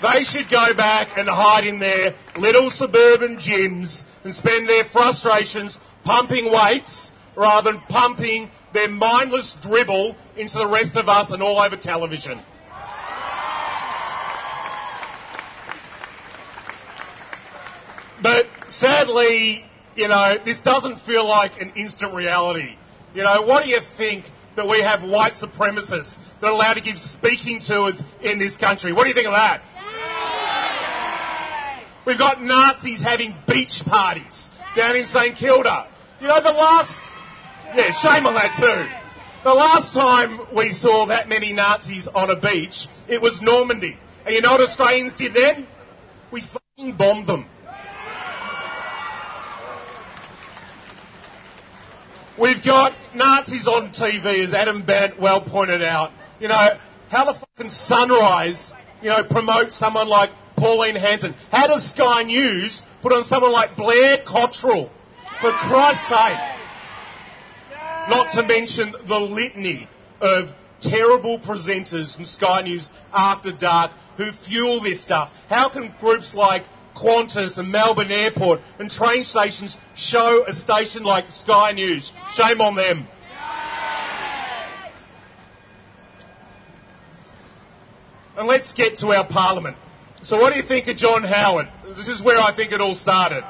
they should go back and hide in their little suburban gyms and spend their frustrations pumping weights rather than pumping their mindless dribble into the rest of us and all over television. But sadly, you know, this doesn't feel like an instant reality. You know, what do you think that we have white supremacists that are allowed to give speaking tours in this country? What do you think of that? We've got Nazis having beach parties down in St Kilda. You know, the last, yeah, shame on that too. The last time we saw that many Nazis on a beach, it was Normandy. And you know what Australians did then? We fucking bombed them. We've got Nazis on TV, as Adam Bandt well pointed out. You know, how the fucking Sunrise, you know, promote someone like Pauline Hanson? How does Sky News put on someone like Blair Cottrell? For Christ's sake. Not to mention the litany of terrible presenters from Sky News After Dark who fuel this stuff. How can groups like Qantas and Melbourne Airport and train stations show a station like Sky News? Shame on them. And let's get to our Parliament. So, what do you think of John Howard? This is where I think it all started.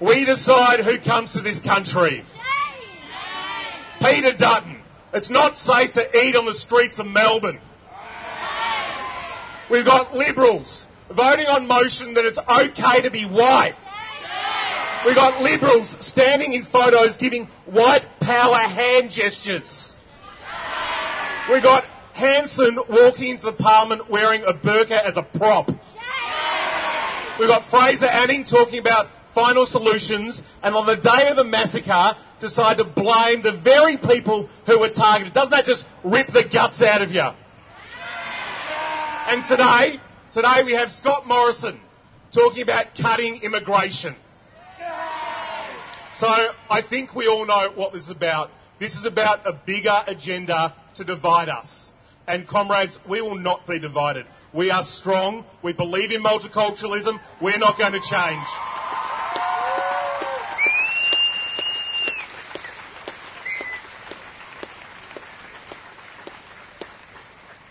We decide who comes to this country. Peter Dutton. It's not safe to eat on the streets of Melbourne. We've got Liberals voting on motion that it's okay to be white. We've got Liberals standing in photos giving white power hand gestures. We've got Hanson walking into the Parliament wearing a burqa as a prop. We've got Fraser Anning talking about final solutions, and on the day of the massacre, decide to blame the very people who were targeted. Doesn't that just rip the guts out of you? And today, today we have Scott Morrison talking about cutting immigration. So I think we all know what this is about. This is about a bigger agenda to divide us. And comrades, we will not be divided. We are strong. We believe in multiculturalism. We're not going to change.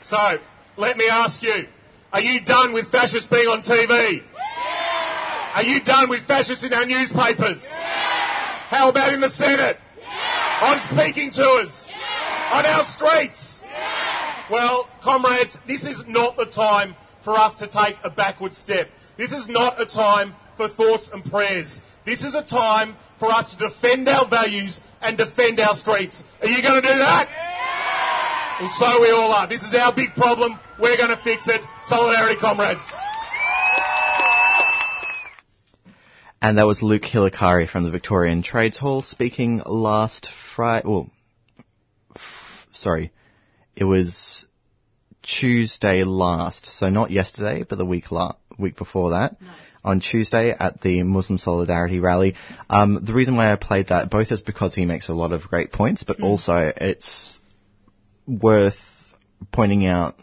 So, let me ask you, are you done with fascists being on TV? Are you done with fascists in our newspapers? How about in the Senate? On speaking tours? On our streets? Well, comrades, this is not the time for us to take a backward step. This is not a time for thoughts and prayers. This is a time for us to defend our values and defend our streets. Are you going to do that? Well, so we all are. This is our big problem. We're going to fix it. Solidarity, comrades. And that was Luke Hilakari from the Victorian Trades Hall speaking last Friday. Well, f- sorry, it was Tuesday last, so not yesterday, but the week la- week before that. On Tuesday at the Muslim Solidarity Rally. Um, the reason why I played that both is because he makes a lot of great points, but Mm. also it's worth pointing out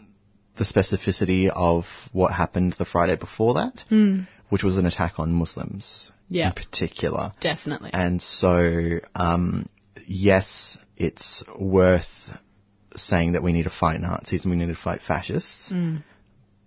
the specificity of what happened the Friday before that Mm. which was an attack on Muslims Yeah. in particular. Definitely. And so, um, yes, it's worth saying that we need to fight Nazis and we need to fight fascists, Mm.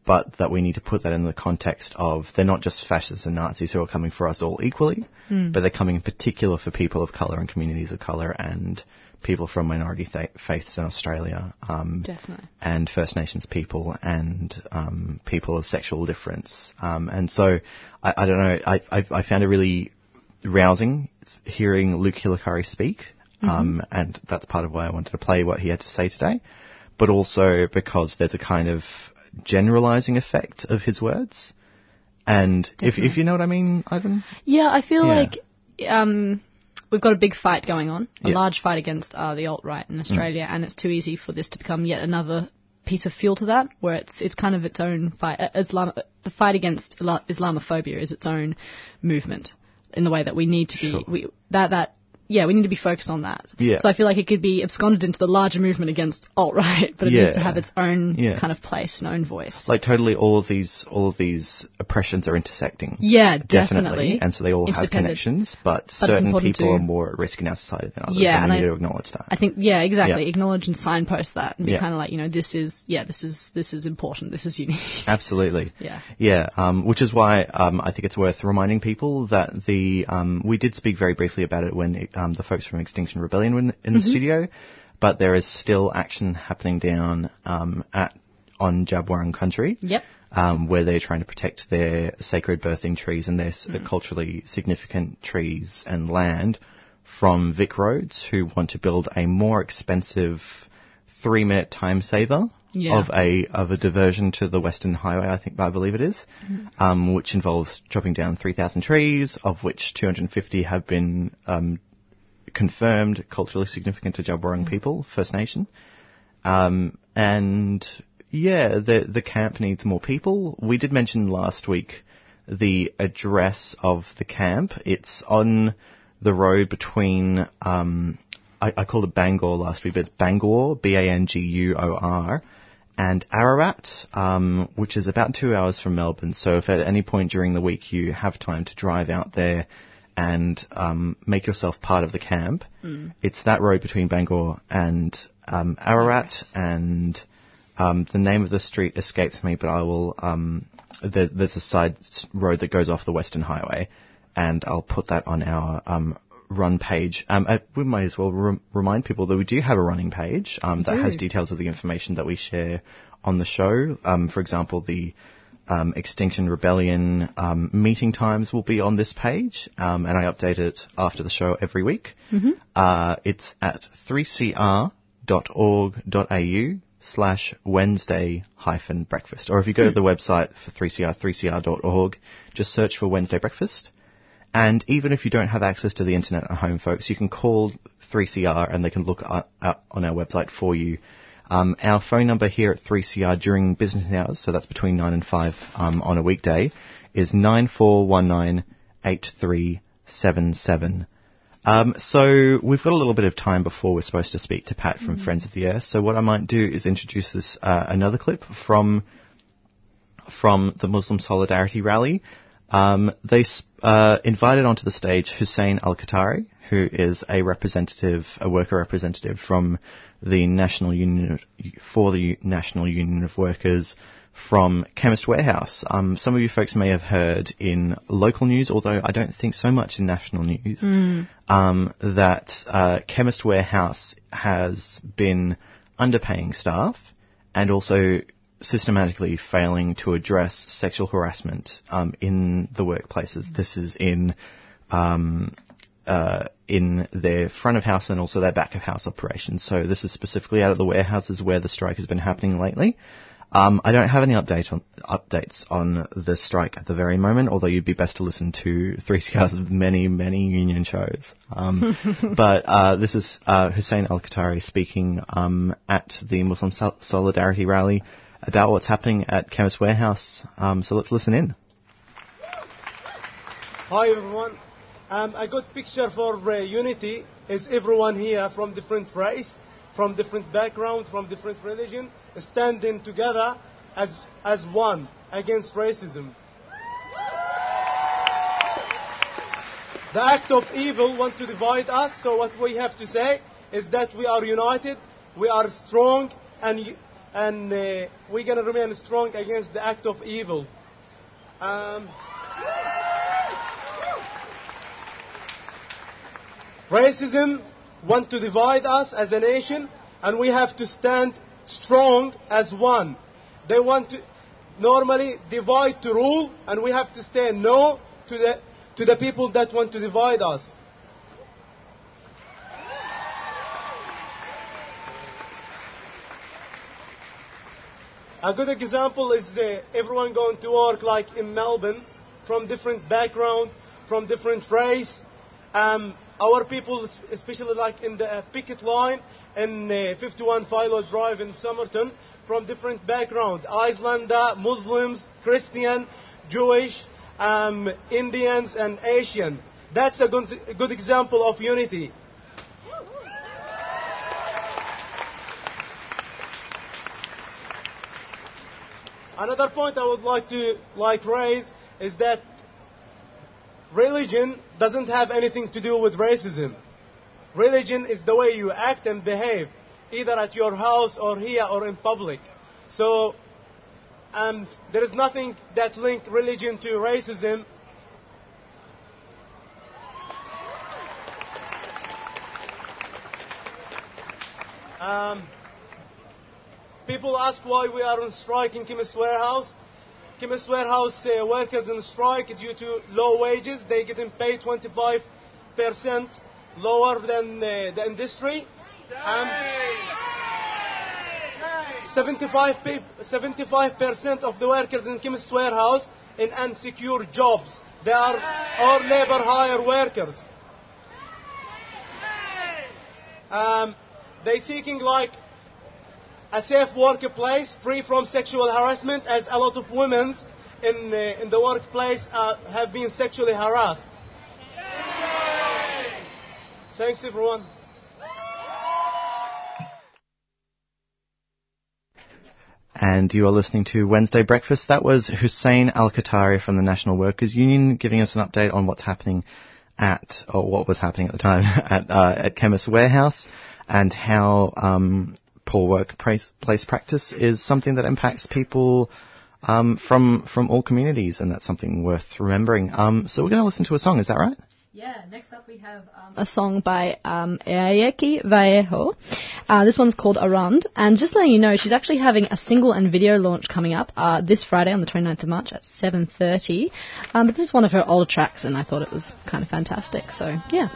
but that we need to put that in the context of they're not just fascists and Nazis who are coming for us all equally, Mm. but they're coming in particular for people of colour and communities of colour and people from minority th- faiths in Australia. Um, Definitely. and First Nations people and um, people of sexual difference. Um, and so I, I don't know. I, I, I found it really rousing hearing Luke Hilakari speak, um, and that's part of why I wanted to play what he had to say today. But also because there's a kind of generalizing effect of his words. And if, if you know what I mean, Ivan. Yeah, I feel Yeah. like um, we've got a big fight going on, a Yeah. large fight against uh, the alt right in Australia, and it's too easy for this to become yet another piece of fuel to that, where it's it's kind of its own fight. Uh, Islam, the fight against Islamophobia is its own movement in the way that we need to be we, that that. Yeah, we need to be focused on that. Yeah. So I feel like it could be absconded into the larger movement against alt right, but it needs to have its own Yeah. kind of place and own voice. Like totally, all of these, all of these oppressions are intersecting. Yeah, definitely. and so they all have connections, but, But certain people to- are more at risk in our society than others. Yeah, and and we I- need to acknowledge that. I think yeah, exactly. Yeah. Acknowledge and signpost that, and be Yeah. kind of like you know this is yeah this is this is important. This is unique. Absolutely. Yeah. Yeah, um, which is why um, I think it's worth reminding people that the um, we did speak very briefly about it when um, the folks from Extinction Rebellion were in, in the Mhm. studio, but there is still action happening down um, at on Djab Wurrung country. Yep. Um, where they're trying to protect their sacred birthing trees and their Mm. culturally significant trees and land from Vic Roads, who want to build a more expensive three-minute time saver Yeah. of a of a diversion to the Western Highway. I think I believe it is, Mhm. um, which involves chopping down 3,000 trees, of which 250 have been um, confirmed culturally significant to Djab Wurrung people, First Nation. Um, and yeah, the the camp needs more people. We did mention last week the address of the camp. It's on the road between um, I, I called it Bangor last week, but it's Buangor, B-A-N-G-U-O-R, and Ararat, um, which is about two hours from Melbourne. So if at any point during the week you have time to drive out there and um, make yourself part of the camp, Mm. it's that road between Buangor and um, Ararat, and um, the name of the street escapes me, but I will. Um, there, there's a side road that goes off the Western Highway, and I'll put that on our um, run page. Um, uh, we might as well rem- remind people that we do have a running page um, that has details of the information that we share on the show. Um, for example, the um, Extinction Rebellion um, meeting times will be on this page, um, and I update it after the show every week. Mhm. Uh, it's at 3cr.org.au slash Wednesday hyphen breakfast. Or if you go to the website for 3cr, 3cr.org, just search for Wednesday breakfast. And even if you don't have access to the internet at home, folks, you can call 3CR and they can look on our website for you. Um, our phone number here at 3CR during business hours, so that's between 9 and 5 um, on a weekday, is 94198377. Um, so we've got a little bit of time before we're supposed to speak to Pat from Friends of the Earth. So what I might do is introduce this uh, another clip from from the Muslim Solidarity Rally. Um, they uh, invited onto the stage Hussein Al Qatari, who is a representative, a worker representative from the National Union for the National Union of Workers from Chemist Warehouse. Um, some of you folks may have heard in local news, although I don't think so much in national news Mm. um, that uh, Chemist Warehouse has been underpaying staff and also systematically failing to address sexual harassment um, in the workplaces. This is in um, uh, in their front of house and also their back of house operations. So this is specifically out of the warehouses where the strike has been happening lately. Um, I don't have any update on, updates on the strike at the very moment, although you'd be best to listen to 3CR's many, many union shows. Um, but uh, this is uh, Hussein Al Qatari speaking um, at the Muslim Sol- Solidarity Rally about what's happening at Chemist Warehouse. Um, so let's listen in. Hi everyone. Um, a good picture for uh, unity is everyone here from different race, from different background, from different religion, standing together as, as one against racism. The act of evil want to divide us, so what we have to say is that we are united, we are strong, and, and uh, we're going to remain strong against the act of evil. Um, Racism want to divide us as a nation, and we have to stand strong as one. They want to normally divide to rule, and we have to say no to the, to the people that want to divide us. A good example is uh, everyone going to work like in Melbourne from different background, from different race. Um, our people, especially like in the uh, picket line in uh, 51 Philo Drive in Somerton, from different background, Islander, Muslims, Christian, Jewish, um, Indians, and Asian. That's a good, a good example of unity. Another point I would like to like raise is that religion doesn't have anything to do with racism. Religion is the way you act and behave, either at your house or here or in public. So um, there is nothing that linked religion to racism. Um, people ask why we are on strike in Chemist Warehouse. Chemist Warehouse uh, workers in strike due to low wages. They getting paid 25% lower than uh, the industry. Um, 75 percent of the workers in Chemist Warehouse in unsecure jobs. They are all labor hire workers. Um, they seeking like a safe workplace free from sexual harassment as a lot of women in, uh, in the workplace uh, have been sexually harassed. Thanks everyone. And you are listening to Wednesday Breakfast. That was Hussein Al Qatari from the National Workers Union giving us an update on what's happening at, or what was happening at the time, at, uh, at Chemist Warehouse and how um, poor workplace practice is something that impacts people um, from from all communities, and that's something worth remembering. Um, so we're going to listen to a song. Is that right? Yeah, next up we have um, a song by um, Iaki Vallejo. Uh, this one's called Around, and just letting you know, she's actually having a single and video launch coming up uh, this Friday on the 29th of March at 7.30. Um, but this is one of her older tracks, and I thought it was kind of fantastic, so yeah.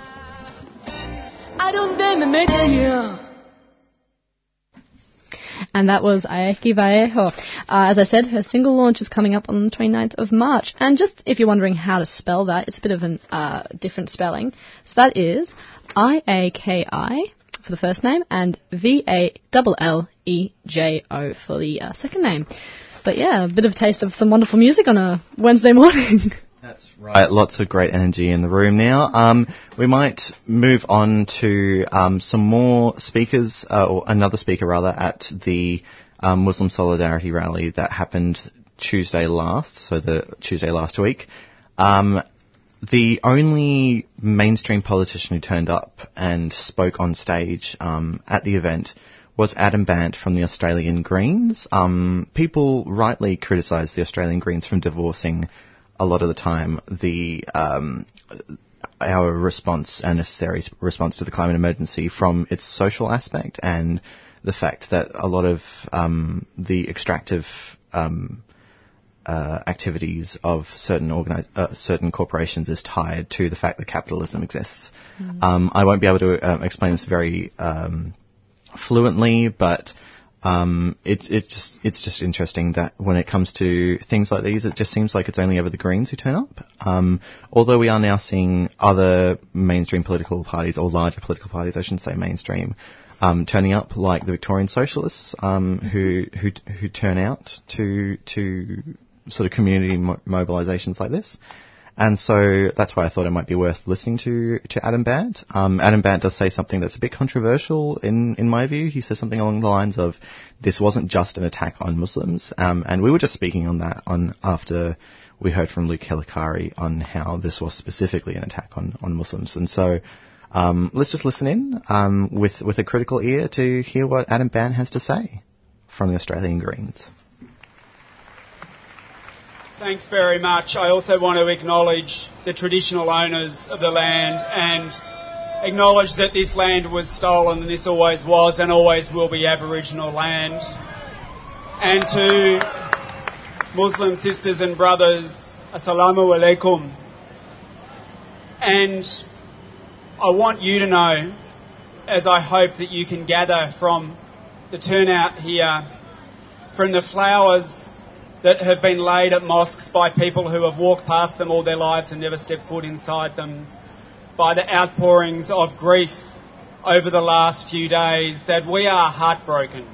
I and that was Iaki Vallejo. Uh, as I said, her single launch is coming up on the 29th of March. And just if you're wondering how to spell that, it's a bit of a uh, different spelling. So that is I-A-K-I for the first name and V-A-L-L-E-J-O for the uh, second name. But yeah, a bit of a taste of some wonderful music on a Wednesday morning. That's right. Lots of great energy in the room now. Um, we might move on to um, some more speakers, uh, or another speaker rather, at the um, Muslim Solidarity Rally that happened Tuesday last, so the Tuesday last week. Um, the only mainstream politician who turned up and spoke on stage um, at the event was Adam Bandt from the Australian Greens. Um, people rightly criticised the Australian Greens from divorcing a lot of the time the um, our response, our necessary response to the climate emergency from its social aspect and the fact that a lot of um, the extractive um, uh, activities of certain organi- uh, certain corporations is tied to the fact that capitalism exists. Mm. Um, I won't be able to um, explain this very um, fluently, but um, it's it's just it's just interesting that when it comes to things like these, it just seems like it's only ever the Greens who turn up. Um, although we are now seeing other mainstream political parties or larger political parties, I shouldn't say mainstream, um, turning up, like the Victorian Socialists, um, who who who turn out to to sort of community mo- mobilisations like this. And so that's why I thought it might be worth listening to, to Adam Bandt. Um, Adam Bandt does say something that's a bit controversial in, in my view. He says something along the lines of, this wasn't just an attack on Muslims. Um, and we were just speaking on that on, after we heard from Luke Hilakari on how this was specifically an attack on, on Muslims. And so, um, let's just listen in, um, with, with a critical ear to hear what Adam Bandt has to say from the Australian Greens. Thanks very much. I also want to acknowledge the traditional owners of the land and acknowledge that this land was stolen and this always was and always will be Aboriginal land. And to Muslim sisters and brothers, Assalamu alaikum. And I want you to know, as I hope that you can gather from the turnout here, from the flowers that have been laid at mosques by people who have walked past them all their lives and never stepped foot inside them, by the outpourings of grief over the last few days, that we are heartbroken.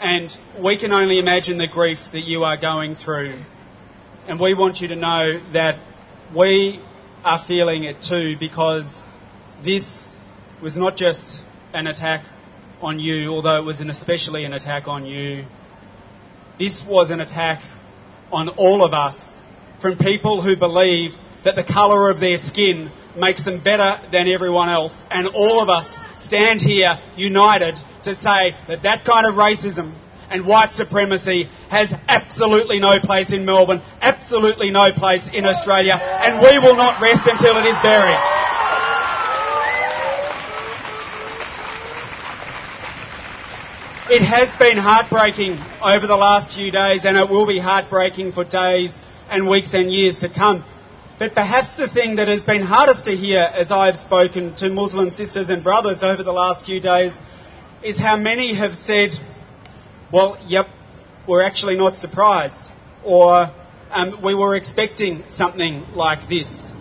And we can only imagine the grief that you are going through. And we want you to know that we are feeling it too because this was not just an attack on you, although it was an especially an attack on you. This was an attack on all of us from people who believe that the colour of their skin makes them better than everyone else. And all of us stand here united to say that that kind of racism and white supremacy has absolutely no place in Melbourne, absolutely no place in Australia, and we will not rest until it is buried. It has been heartbreaking over the last few days, and it will be heartbreaking for days and weeks and years to come. But perhaps the thing that has been hardest to hear as I've spoken to Muslim sisters and brothers over the last few days is how many have said, well, yep, we're actually not surprised, or um, we were expecting something like this.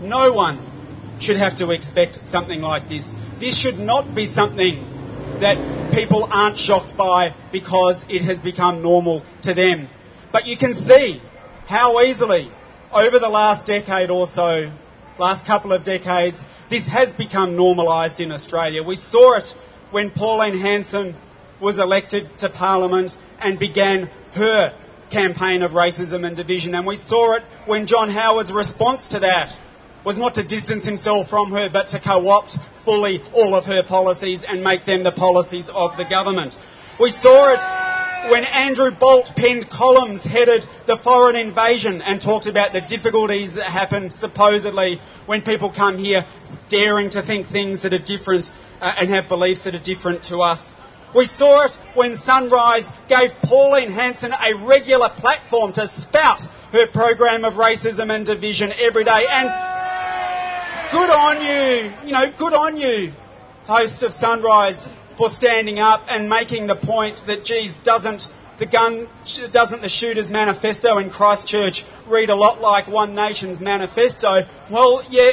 No one should have to expect something like this. This should not be something that people aren't shocked by because it has become normal to them. But you can see how easily, over the last decade or so, last couple of decades, this has become normalised in Australia. We saw it when Pauline Hanson was elected to Parliament and began her campaign of racism and division. And we saw it when John Howard's response to that was not to distance himself from her, but to co-opt fully all of her policies and make them the policies of the government. We saw it when Andrew Bolt penned columns headed the foreign invasion and talked about the difficulties that happen supposedly when people come here daring to think things that are different uh, and have beliefs that are different to us. We saw it when Sunrise gave Pauline Hanson a regular platform to spout her program of racism and division every day. And good on you, you know, good on you, host of Sunrise, for standing up and making the point that, geez, doesn't the gun, doesn't the shooter's manifesto in Christchurch read a lot like One Nation's manifesto? Well, yeah,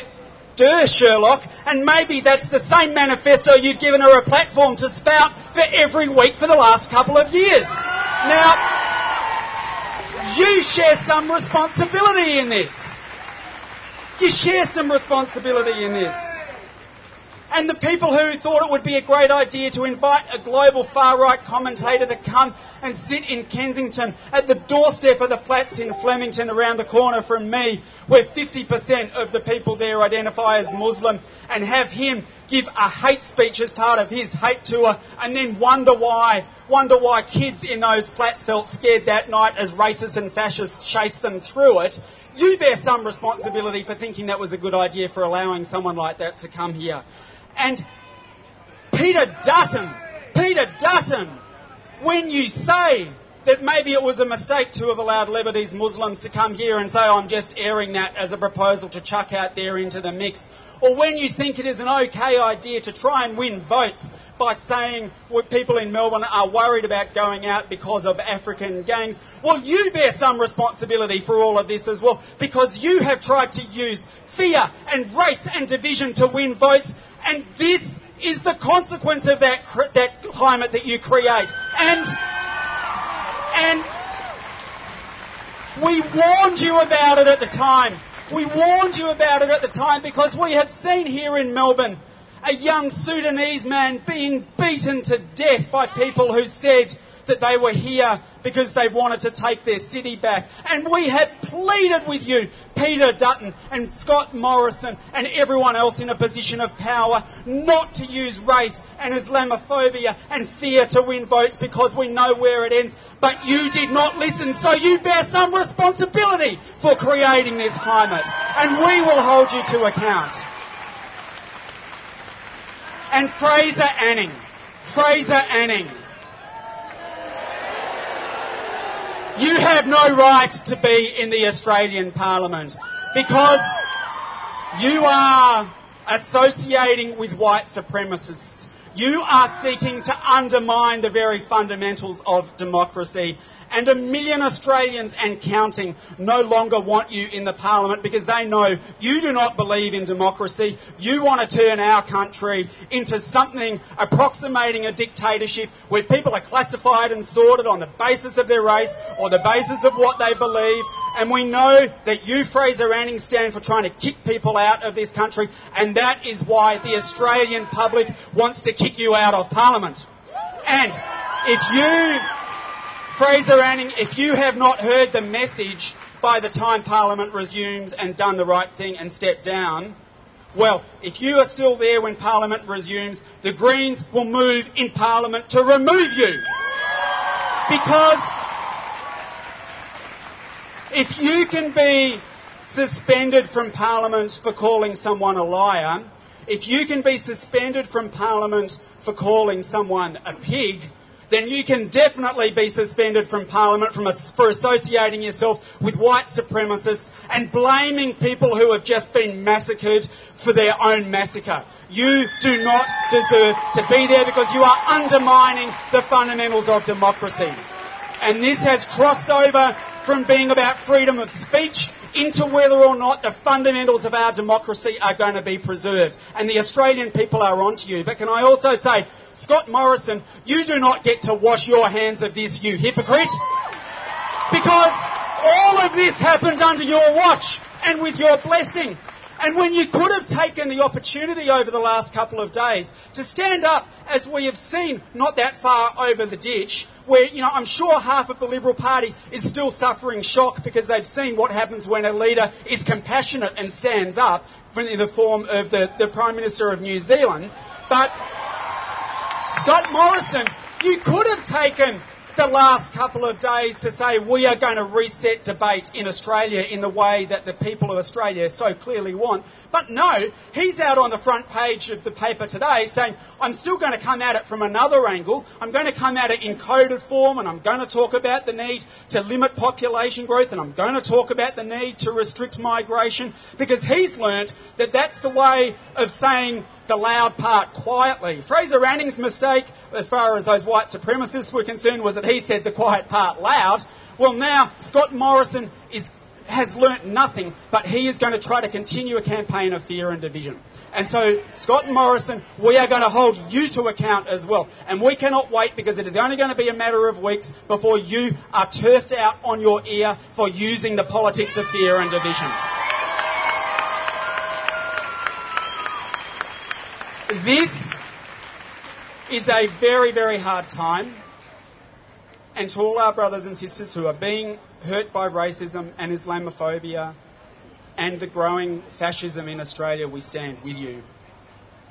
duh, Sherlock, and maybe that's the same manifesto you've given her a platform to spout for every week for the last couple of years. Now, you share some responsibility in this. You share some responsibility in this. And the people who thought it would be a great idea to invite a global far right commentator to come and sit in Kensington at the doorstep of the flats in Flemington around the corner from me, where 50% of the people there identify as Muslim, and have him give a hate speech as part of his hate tour, and then wonder why, wonder why kids in those flats felt scared that night as racists and fascists chased them through it. You bear some responsibility for thinking that was a good idea for allowing someone like that to come here. And Peter Dutton, Peter Dutton, when you say that maybe it was a mistake to have allowed Lebanese Muslims to come here and say, oh, I'm just airing that as a proposal to chuck out there into the mix, or when you think it is an okay idea to try and win votes by saying what people in Melbourne are worried about going out because of African gangs, well, you bear some responsibility for all of this as well because you have tried to use fear and race and division to win votes, and this is the consequence of that, cr- that climate that you create. And, and we warned you about it at the time. We warned you about it at the time because we have seen here in Melbourne a young Sudanese man being beaten to death by people who said that they were here because they wanted to take their city back. And we have pleaded with you, Peter Dutton and Scott Morrison and everyone else in a position of power, not to use race and Islamophobia and fear to win votes because we know where it ends. But you did not listen, so you bear some responsibility for creating this climate. And we will hold you to account. And Fraser Anning. Fraser Anning. You have no right to be in the Australian Parliament because you are associating with white supremacists. You are seeking to undermine the very fundamentals of democracy. And a million Australians and counting no longer want you in the parliament because they know you do not believe in democracy. You want to turn our country into something approximating a dictatorship where people are classified and sorted on the basis of their race or the basis of what they believe. And we know that you, Fraser Anning, stand for trying to kick people out of this country. And that is why the Australian public wants to kick you out of parliament. And if you Fraser Anning, if you have not heard the message by the time Parliament resumes and done the right thing and stepped down, well, if you are still there when Parliament resumes, the Greens will move in Parliament to remove you. Because if you can be suspended from Parliament for calling someone a liar, if you can be suspended from Parliament for calling someone a pig, then you can definitely be suspended from Parliament from a, for associating yourself with white supremacists and blaming people who have just been massacred for their own massacre. You do not deserve to be there because you are undermining the fundamentals of democracy. And this has crossed over from being about freedom of speech into whether or not the fundamentals of our democracy are going to be preserved. And the Australian people are onto you. But can I also say, Scott Morrison, you do not get to wash your hands of this, you hypocrite. Because all of this happened under your watch and with your blessing. And when you could have taken the opportunity over the last couple of days to stand up, as we have seen not that far over the ditch, where, you know, I'm sure half of the Liberal Party is still suffering shock because they've seen what happens when a leader is compassionate and stands up in the form of the, the Prime Minister of New Zealand. But Scott Morrison, you could have taken the last couple of days to say we are going to reset debate in Australia in the way that the people of Australia so clearly want. But no, he's out on the front page of the paper today saying, I'm still going to come at it from another angle. I'm going to come at it in coded form and I'm going to talk about the need to limit population growth and I'm going to talk about the need to restrict migration because he's learnt that that's the way of saying the loud part quietly. Fraser Anning's mistake, as far as those white supremacists were concerned, was that he said the quiet part loud. Well, now Scott Morrison is, has learnt nothing, but he is going to try to continue a campaign of fear and division. And so, Scott Morrison, we are going to hold you to account as well. And we cannot wait because it is only going to be a matter of weeks before you are turfed out on your ear for using the politics of fear and division. This is a very, very hard time. And to all our brothers and sisters who are being hurt by racism and Islamophobia and the growing fascism in Australia, we stand with you.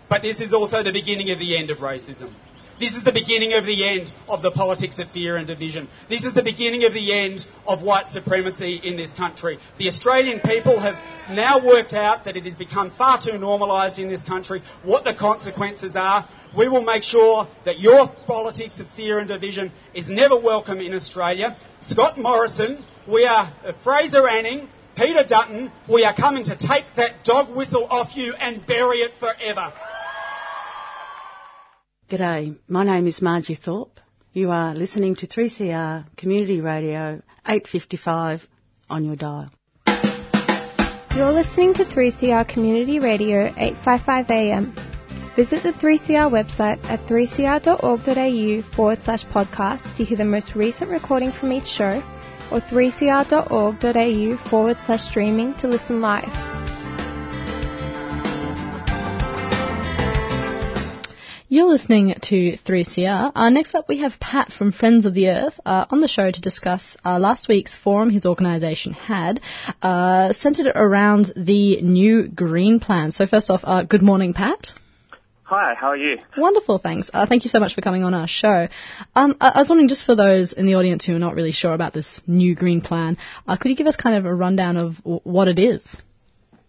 But this is also the beginning of the end of racism. This is the beginning of the end of the politics of fear and division. This is the beginning of the end of white supremacy in this country. The Australian people have now worked out that it has become far too normalised in this country what the consequences are. We will make sure that your politics of fear and division is never welcome in Australia. Scott Morrison, we are uh, Fraser Anning, Peter Dutton, we are coming to take that dog whistle off you and bury it forever. G'day, my name is Margie Thorpe. You are listening to 3CR Community Radio 855 on your dial. You're listening to 3CR Community Radio 855 AM. Visit the 3CR website at 3cr.org.au forward slash podcast to hear the most recent recording from each show or 3cr.org.au forward slash streaming to listen live. You're listening to 3CR. Uh, next up, we have Pat from Friends of the Earth uh, on the show to discuss uh, last week's forum his organisation had, uh, centred around the new Green Plan. So, first off, uh, good morning, Pat. Hi, how are you? Wonderful, thanks. Uh, thank you so much for coming on our show. Um, I, I was wondering, just for those in the audience who are not really sure about this new Green Plan, could you give us kind of a rundown of w- what it is?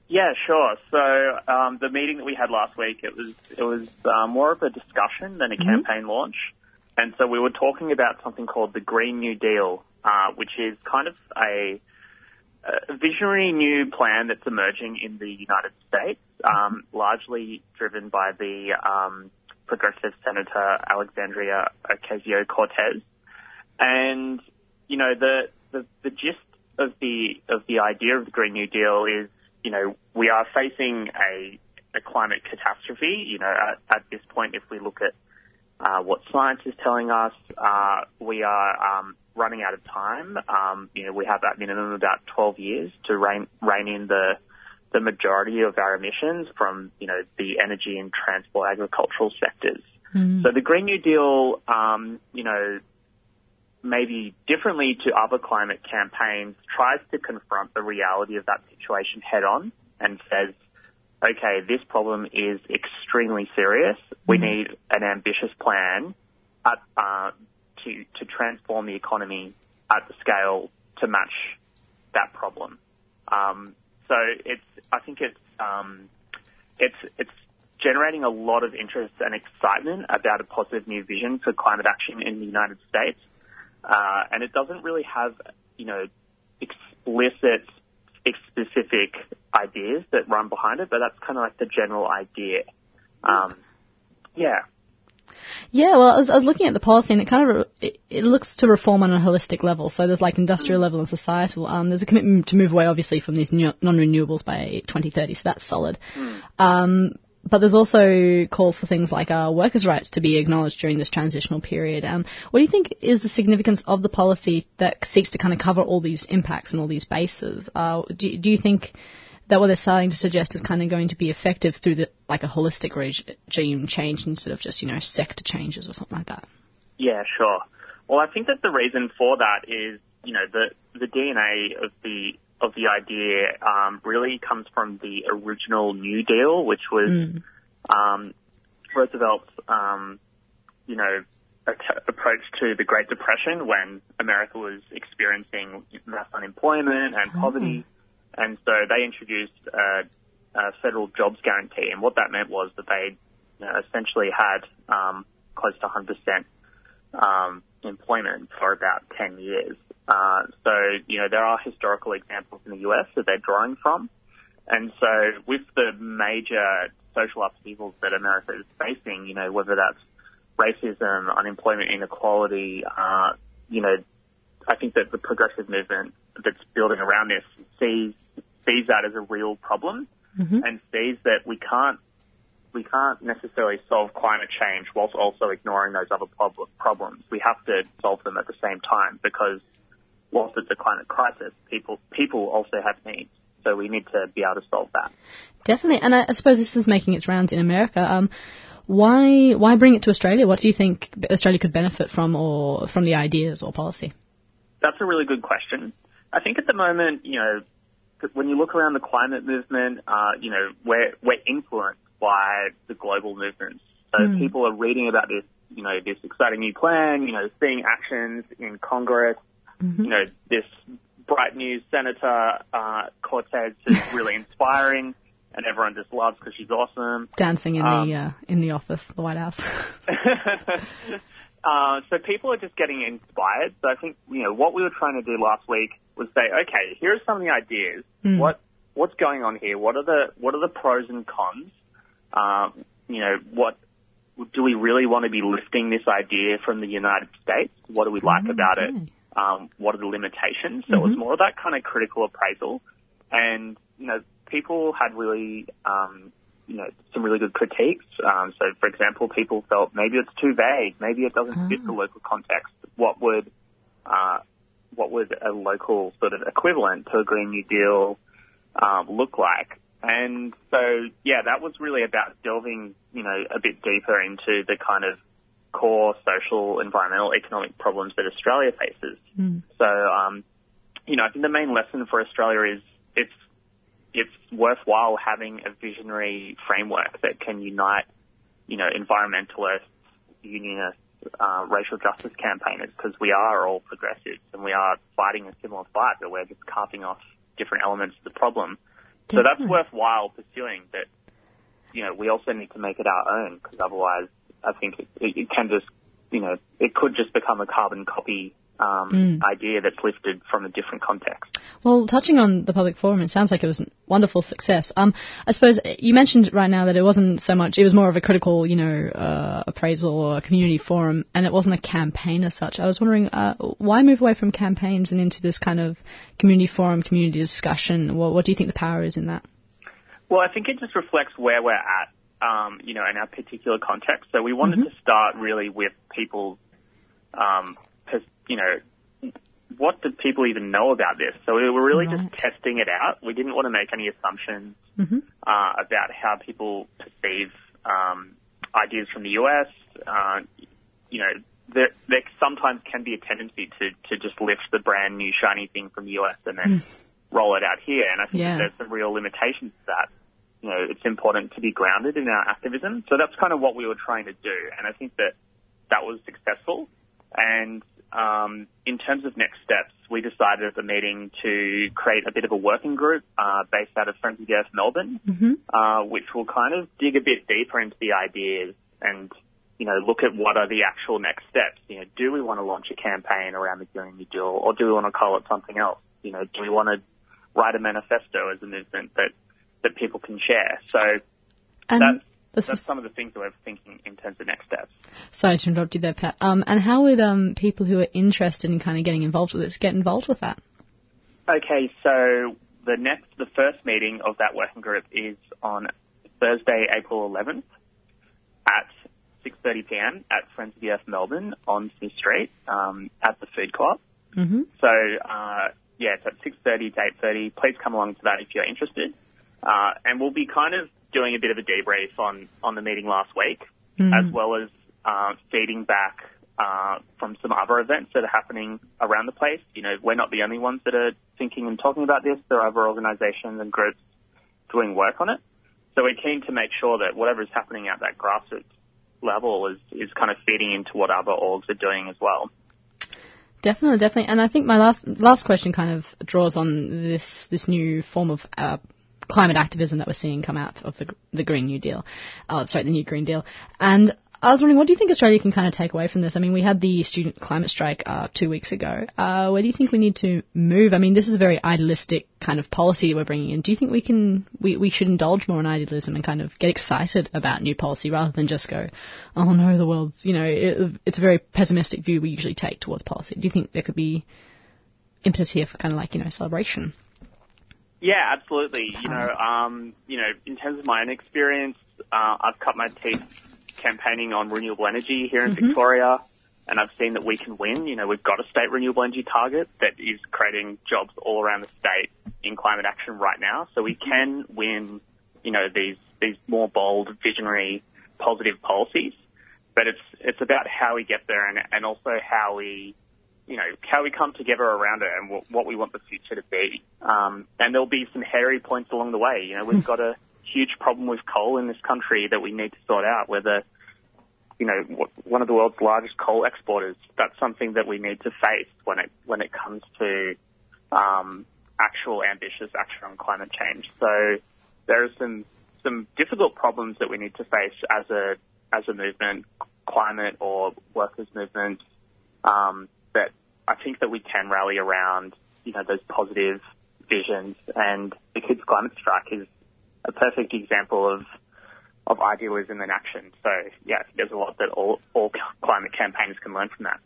Yeah, sure. So um, the meeting that we had last week, it was it was uh, more of a discussion than a Mm-hmm. campaign launch, and so we were talking about something called the Green New Deal, uh, which is kind of a, a visionary new plan that's emerging in the United States, um, largely driven by the um, progressive Senator Alexandria Ocasio Cortez, and you know the, the the gist of the of the idea of the Green New Deal is you know, we are facing a, a climate catastrophe. You know, at, at this point, if we look at uh, what science is telling us, uh, we are um, running out of time. Um, you know, we have at minimum about 12 years to rein, rein in the the majority of our emissions from you know the energy and transport agricultural sectors. So the Green New Deal, um, you know, maybe differently to other climate campaigns, tries to confront the reality of that situation head on and says, okay, this problem is extremely serious. We need an ambitious plan at, uh, to, to transform the economy at the scale to match that problem. Um, so it's, I think it's, um, it's, it's generating a lot of interest and excitement about a positive new vision for climate action in the United States. Uh, and it doesn't really have, you know, explicit, specific ideas that run behind it, but that's kind of like the general idea. Um, yeah. Yeah, well, I was, I was looking at the policy, and it kind of re- it, it looks to reform on a holistic level. So there's like industrial level and societal. Um, there's a commitment to move away, obviously, from these new, non-renewables by 2030. So that's solid. Um, but there's also calls for things like uh, workers' rights to be acknowledged during this transitional period. Um, what do you think is the significance of the policy that seeks to kind of cover all these impacts and all these bases? Uh, do, do you think that what they're starting to suggest is kind of going to be effective through the like a holistic regime change instead of just you know sector changes or something like that? Yeah, sure. Well, I think that the reason for that is, you know, the the DNA of the of the idea um, really comes from the original New Deal, which was um, Roosevelt's, um, you know, ac- approach to the Great Depression when America was experiencing mass unemployment and poverty, and so they introduced a, a federal jobs guarantee, and what that meant was that they you know, essentially had um, close to 100 percent um, employment for about 10 years. Uh, so, you know, there are historical examples in the US that they're drawing from. And so with the major social upheavals that America is facing, you know, whether that's racism, unemployment inequality, uh, you know, I think that the progressive movement that's building around this sees, sees that as a real problem and sees that we can't we can't necessarily solve climate change whilst also ignoring those other prob- problems. We have to solve them at the same time because whilst it's a climate crisis, people people also have needs. So we need to be able to solve that. Definitely, and I, I suppose this is making its rounds in America. Um, why why bring it to Australia? What do you think Australia could benefit from, or from the ideas or policy? That's a really good question. I think at the moment, you know, when you look around the climate movement, uh, you know, we're we're influenced by the global movements. So Mm. people are reading about this you know, this exciting new plan, you know, seeing actions in Congress, Mm-hmm. you know, this bright new Senator uh, Cortez is really inspiring, and everyone just loves because she's awesome. Dancing in Um, the uh, in the office, the White House. uh, so people are just getting inspired. So I think you know what we were trying to do last week was say, okay, here are some of the ideas. Mm. What what's going on here? What are the what are the pros and cons? Um, you know, what do we really want to be lifting this idea from the United States? What do we like about it? Um, what are the limitations? So it was Mhm. more of that kind of critical appraisal, and you know, people had really um, you know, some really good critiques. Um, so, for example, people felt maybe it's too vague, maybe it doesn't fit the local context. What would, uh, what would a local sort of equivalent to a Green New Deal um, look like? And so, yeah, that was really about delving, you know, a bit deeper into the kind of core social, environmental, economic problems that Australia faces. So, um, you know, I think the main lesson for Australia is it's it's worthwhile having a visionary framework that can unite, you know, environmentalists, unionists, uh, racial justice campaigners, because we are all progressives and we are fighting a similar fight, but we're just carving off different elements of the problem. So that's worthwhile pursuing, but, you know, we also need to make it our own, because otherwise I think it, it, it can just, you know, it could just become a carbon copy um, Mm. idea that's lifted from a different context. Well, touching on the public forum, it sounds like it was a wonderful success. Um, I suppose you mentioned right now that it wasn't so much, it was more of a critical, you know, uh, appraisal or a community forum, and it wasn't a campaign as such. I was wondering, uh, why move away from campaigns and into this kind of community forum, community discussion? What, what do you think the power is in that? Well, I think it just reflects where we're at, um, you know, in our particular context. So we wanted to start really with people's, um, you know, what did people even know about this? So we were really just testing it out. We didn't want to make any assumptions Mm-hmm. uh, about how people perceive um, ideas from the US. Uh, you know, there, there sometimes can be a tendency to, to just lift the brand new shiny thing from the US and then roll it out here. And I think Yeah. there's some real limitations to that. You know, it's important to be grounded in our activism. So that's kind of what we were trying to do. And I think that that was successful. And um, in terms of next steps, we decided at the meeting to create a bit of a working group uh, based out of Friends of the Earth Melbourne, Mm-hmm. uh, which will kind of dig a bit deeper into the ideas and you know look at what are the actual next steps. You know, do we want to launch a campaign around the Green New Deal, or do we want to call it something else? You know, do we want to write a manifesto as a movement that that people can share? So And that's that's is- some of the things that we're thinking in terms of next steps. Sorry to interrupt you there, Pat. Um, and how would um, people who are interested in kind of getting involved with this get involved with that? Okay, so the next, the first meeting of that working group is on Thursday, April 11th at 6:30 p.m. at Friends of the Earth Melbourne on Smith Street um, at the food co-op. Mm-hmm. So uh, yeah, it's at 6:30 to 8:30. Please come along to that if you're interested, uh, and we'll be kind of doing a bit of a debrief on on the meeting last week, as well as uh, feeding back uh, from some other events that are happening around the place. You know, we're not the only ones that are thinking and talking about this. There are other organisations and groups doing work on it. So we're keen to make sure that whatever is happening at that grassroots level is, is kind of feeding into what other orgs are doing as well. Definitely, definitely. And I think my last last question kind of draws on this this new form of uh, climate activism that we're seeing come out of the the Green New Deal. Oh, sorry, the new Green Deal. And I was wondering, what do you think Australia can kind of take away from this? I mean, we had the student climate strike uh, two weeks ago. Uh, where do you think we need to move? I mean, this is a very idealistic kind of policy that we're bringing in. Do you think we can we, we should indulge more in idealism and kind of get excited about new policy rather than just go, oh no, the world's you know, it, it's a very pessimistic view we usually take towards policy. Do you think there could be impetus here for kind of like you know celebration? Yeah, absolutely. You know, um, you know, in terms of my own experience, uh, I've cut my teeth campaigning on renewable energy here in Mhm. Victoria, and I've seen that we can win. You know, we've got a state renewable energy target that is creating jobs all around the state in climate action right now. So we can win. You know, these these more bold, visionary, positive policies. But it's it's about how we get there, and and also how we you know, how we come together around it and what, what we want the future to be. Um, and there'll be some hairy points along the way. You know, we've got a huge problem with coal in this country that we need to sort out, whether you know, w- one of the world's largest coal exporters. That's something that we need to face when it when it comes to um, actual ambitious action on climate change. So there are some some difficult problems that we need to face as a as a movement, climate or workers movement, um, that I think that we can rally around. You know, those positive visions, and the Kids Climate Strike is a perfect example of of idealism in action. So yeah, there's a lot that all all climate campaigners can learn from that.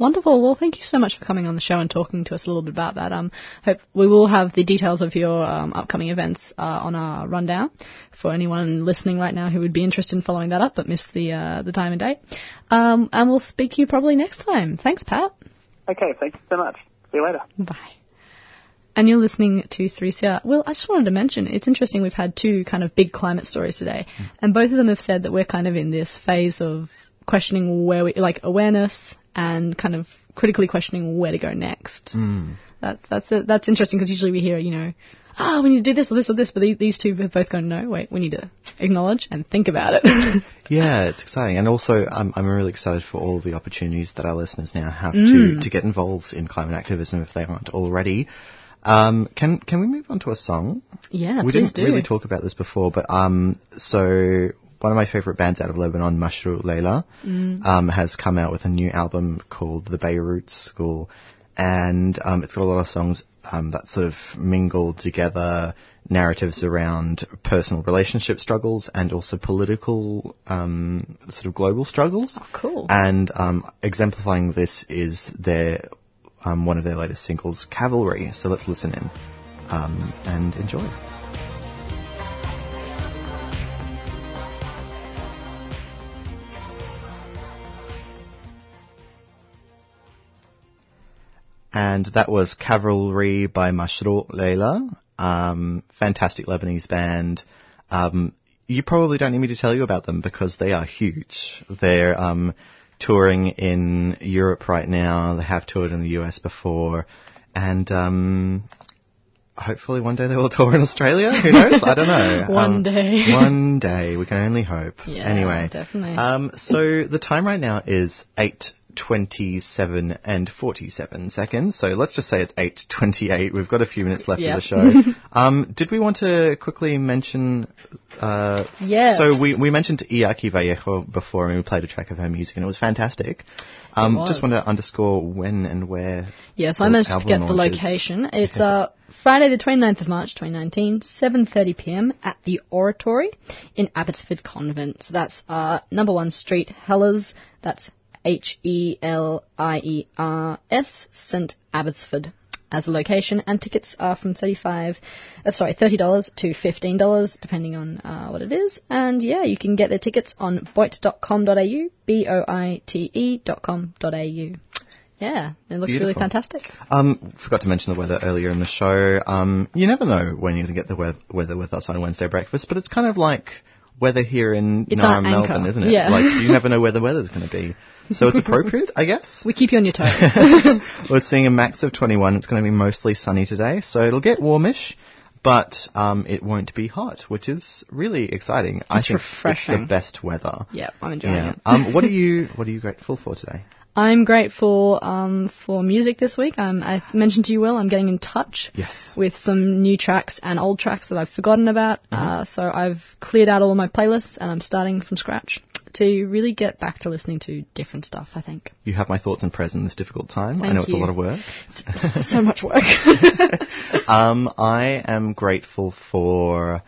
Wonderful. Well, thank you so much for coming on the show and talking to us a little bit about that. Um, hope we will have the details of your um, upcoming events uh, on our rundown for anyone listening right now who would be interested in following that up but missed the uh, the time and date. Um, and we'll speak to you probably next time. Thanks, Pat. Okay, thank you so much. See you later. Bye. And you're listening to 3CR. Well, I just wanted to mention, it's interesting we've had two kind of big climate stories today, hmm. and both of them have said that we're kind of in this phase of questioning where we, like awareness and kind of critically questioning where to go next. Mm. That's, that's, a, that's interesting because usually we hear, you know, ah, we need to do this or this or this, but these, these two have both gone, no, wait, we need to acknowledge and think about it. Yeah, it's exciting, and also I'm I'm really excited for all the opportunities that our listeners now have Mm. to to get involved in climate activism if they aren't already. Um, can can we move on to a song? Yeah, we please didn't do. really talk about this before, but um, so one of my favorite bands out of Lebanon, Mashrou' Leila, Mm. um, has come out with a new album called The Beirut School, and um, it's got a lot of songs um, that sort of mingle together narratives around personal relationship struggles and also political um, sort of global struggles. Oh, cool. And um, exemplifying this is their um, one of their latest singles, Cavalry. So let's listen in um, and enjoy. And that was Cavalry by Mashrou' Leila. Um, fantastic Lebanese band. Um, you probably don't need me to tell you about them because they are huge. They're um, touring in Europe right now. They have toured in the US before, and um, hopefully one day they will tour in Australia. Who knows? I don't know. One Um, day. one day. We can only hope. Yeah, anyway, definitely. Um, so the time right now is eight twenty-seven and forty-seven seconds. So let's just say it's eight twenty-eight. We've got a few minutes left Yep. of the show. um, did we want to quickly mention? Uh, Yes. So we we mentioned Iaki Vallejo before, and we played a track of her music, and it was fantastic. Um, was. Just want to underscore when and where. Yeah, so I managed to get the location. It's uh, Friday the 29th of March 2019, 7.30pm at the Oratory in Abbotsford Convent. So that's uh, number one street, Heliers. That's H-E-L-I-E-R-S, St. Abbotsford as a location. And tickets are from 35, uh, sorry, $30 to $15, depending on uh, what it is. And yeah, you can get the tickets on boite.com.au, B-O-I-T-E dot com dot au. Yeah, it looks really fantastic. Um, forgot to mention the weather earlier in the show. Um, you never know when you're going to get the weather with us on Wednesday breakfast, but it's kind of like weather here in It's our Naarm, anchor. Melbourne, isn't it? Yeah. Like you never know where the weather's going to be, so it's appropriate, I guess. We keep you on your toes. We're seeing a max of 21. It's going to be mostly sunny today, so it'll get warmish, but um, it won't be hot, which is really exciting. I It's think refreshing. it's the best weather. yeah, I'm enjoying Yeah. it. um, what are you What are you grateful for today? I'm grateful um, for music this week. Um, I mentioned to you, Will, I'm getting in touch Yes. with some new tracks and old tracks that I've forgotten about. Uh, so I've cleared out all my playlists and I'm starting from scratch to really get back to listening to different stuff, I think. You have my thoughts and prayers in this difficult time. I Thank know it's a lot of work. so much work. um, I am grateful for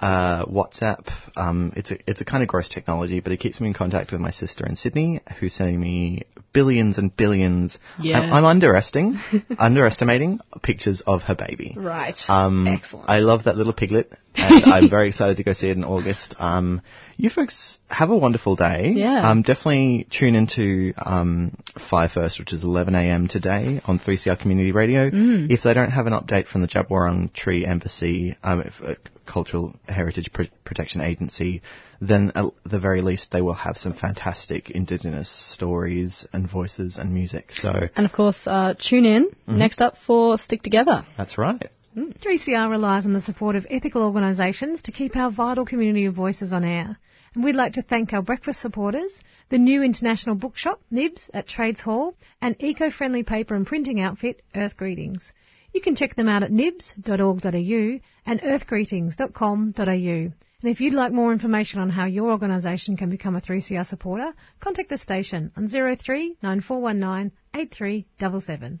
uh, WhatsApp. Um, it's a it's a kind of gross technology, but it keeps me in contact with my sister in Sydney, who's sending me billions and billions. Yeah. I'm, I'm underestimating underestimating pictures of her baby. right. Um, Excellent. I love that little piglet, and I'm very excited to go see it in August. Um, you folks have a wonderful day. Yeah. Um, definitely tune into um, Five First, which is 11 a.m. today on 3CR Community Radio. Mm. If they don't have an update from the Djab Wurrung Tree Embassy, um, if, uh, Cultural Heritage Pr- Protection Agency, then at the very least they will have some fantastic Indigenous stories and voices and music. So and of course, uh, tune in Mhm. next up for Stick Together. that's right. 3CR relies on the support of ethical organisations to keep our vital community of voices on air. And we'd like to thank our breakfast supporters, the new international bookshop, Nibs, at Trades Hall, and eco-friendly paper and printing outfit, Earth Greetings. You can check them out at nibs.org.au and earthgreetings.com.au. And if you'd like more information on how your organisation can become a 3CR supporter, contact the station on 03 9419 8377.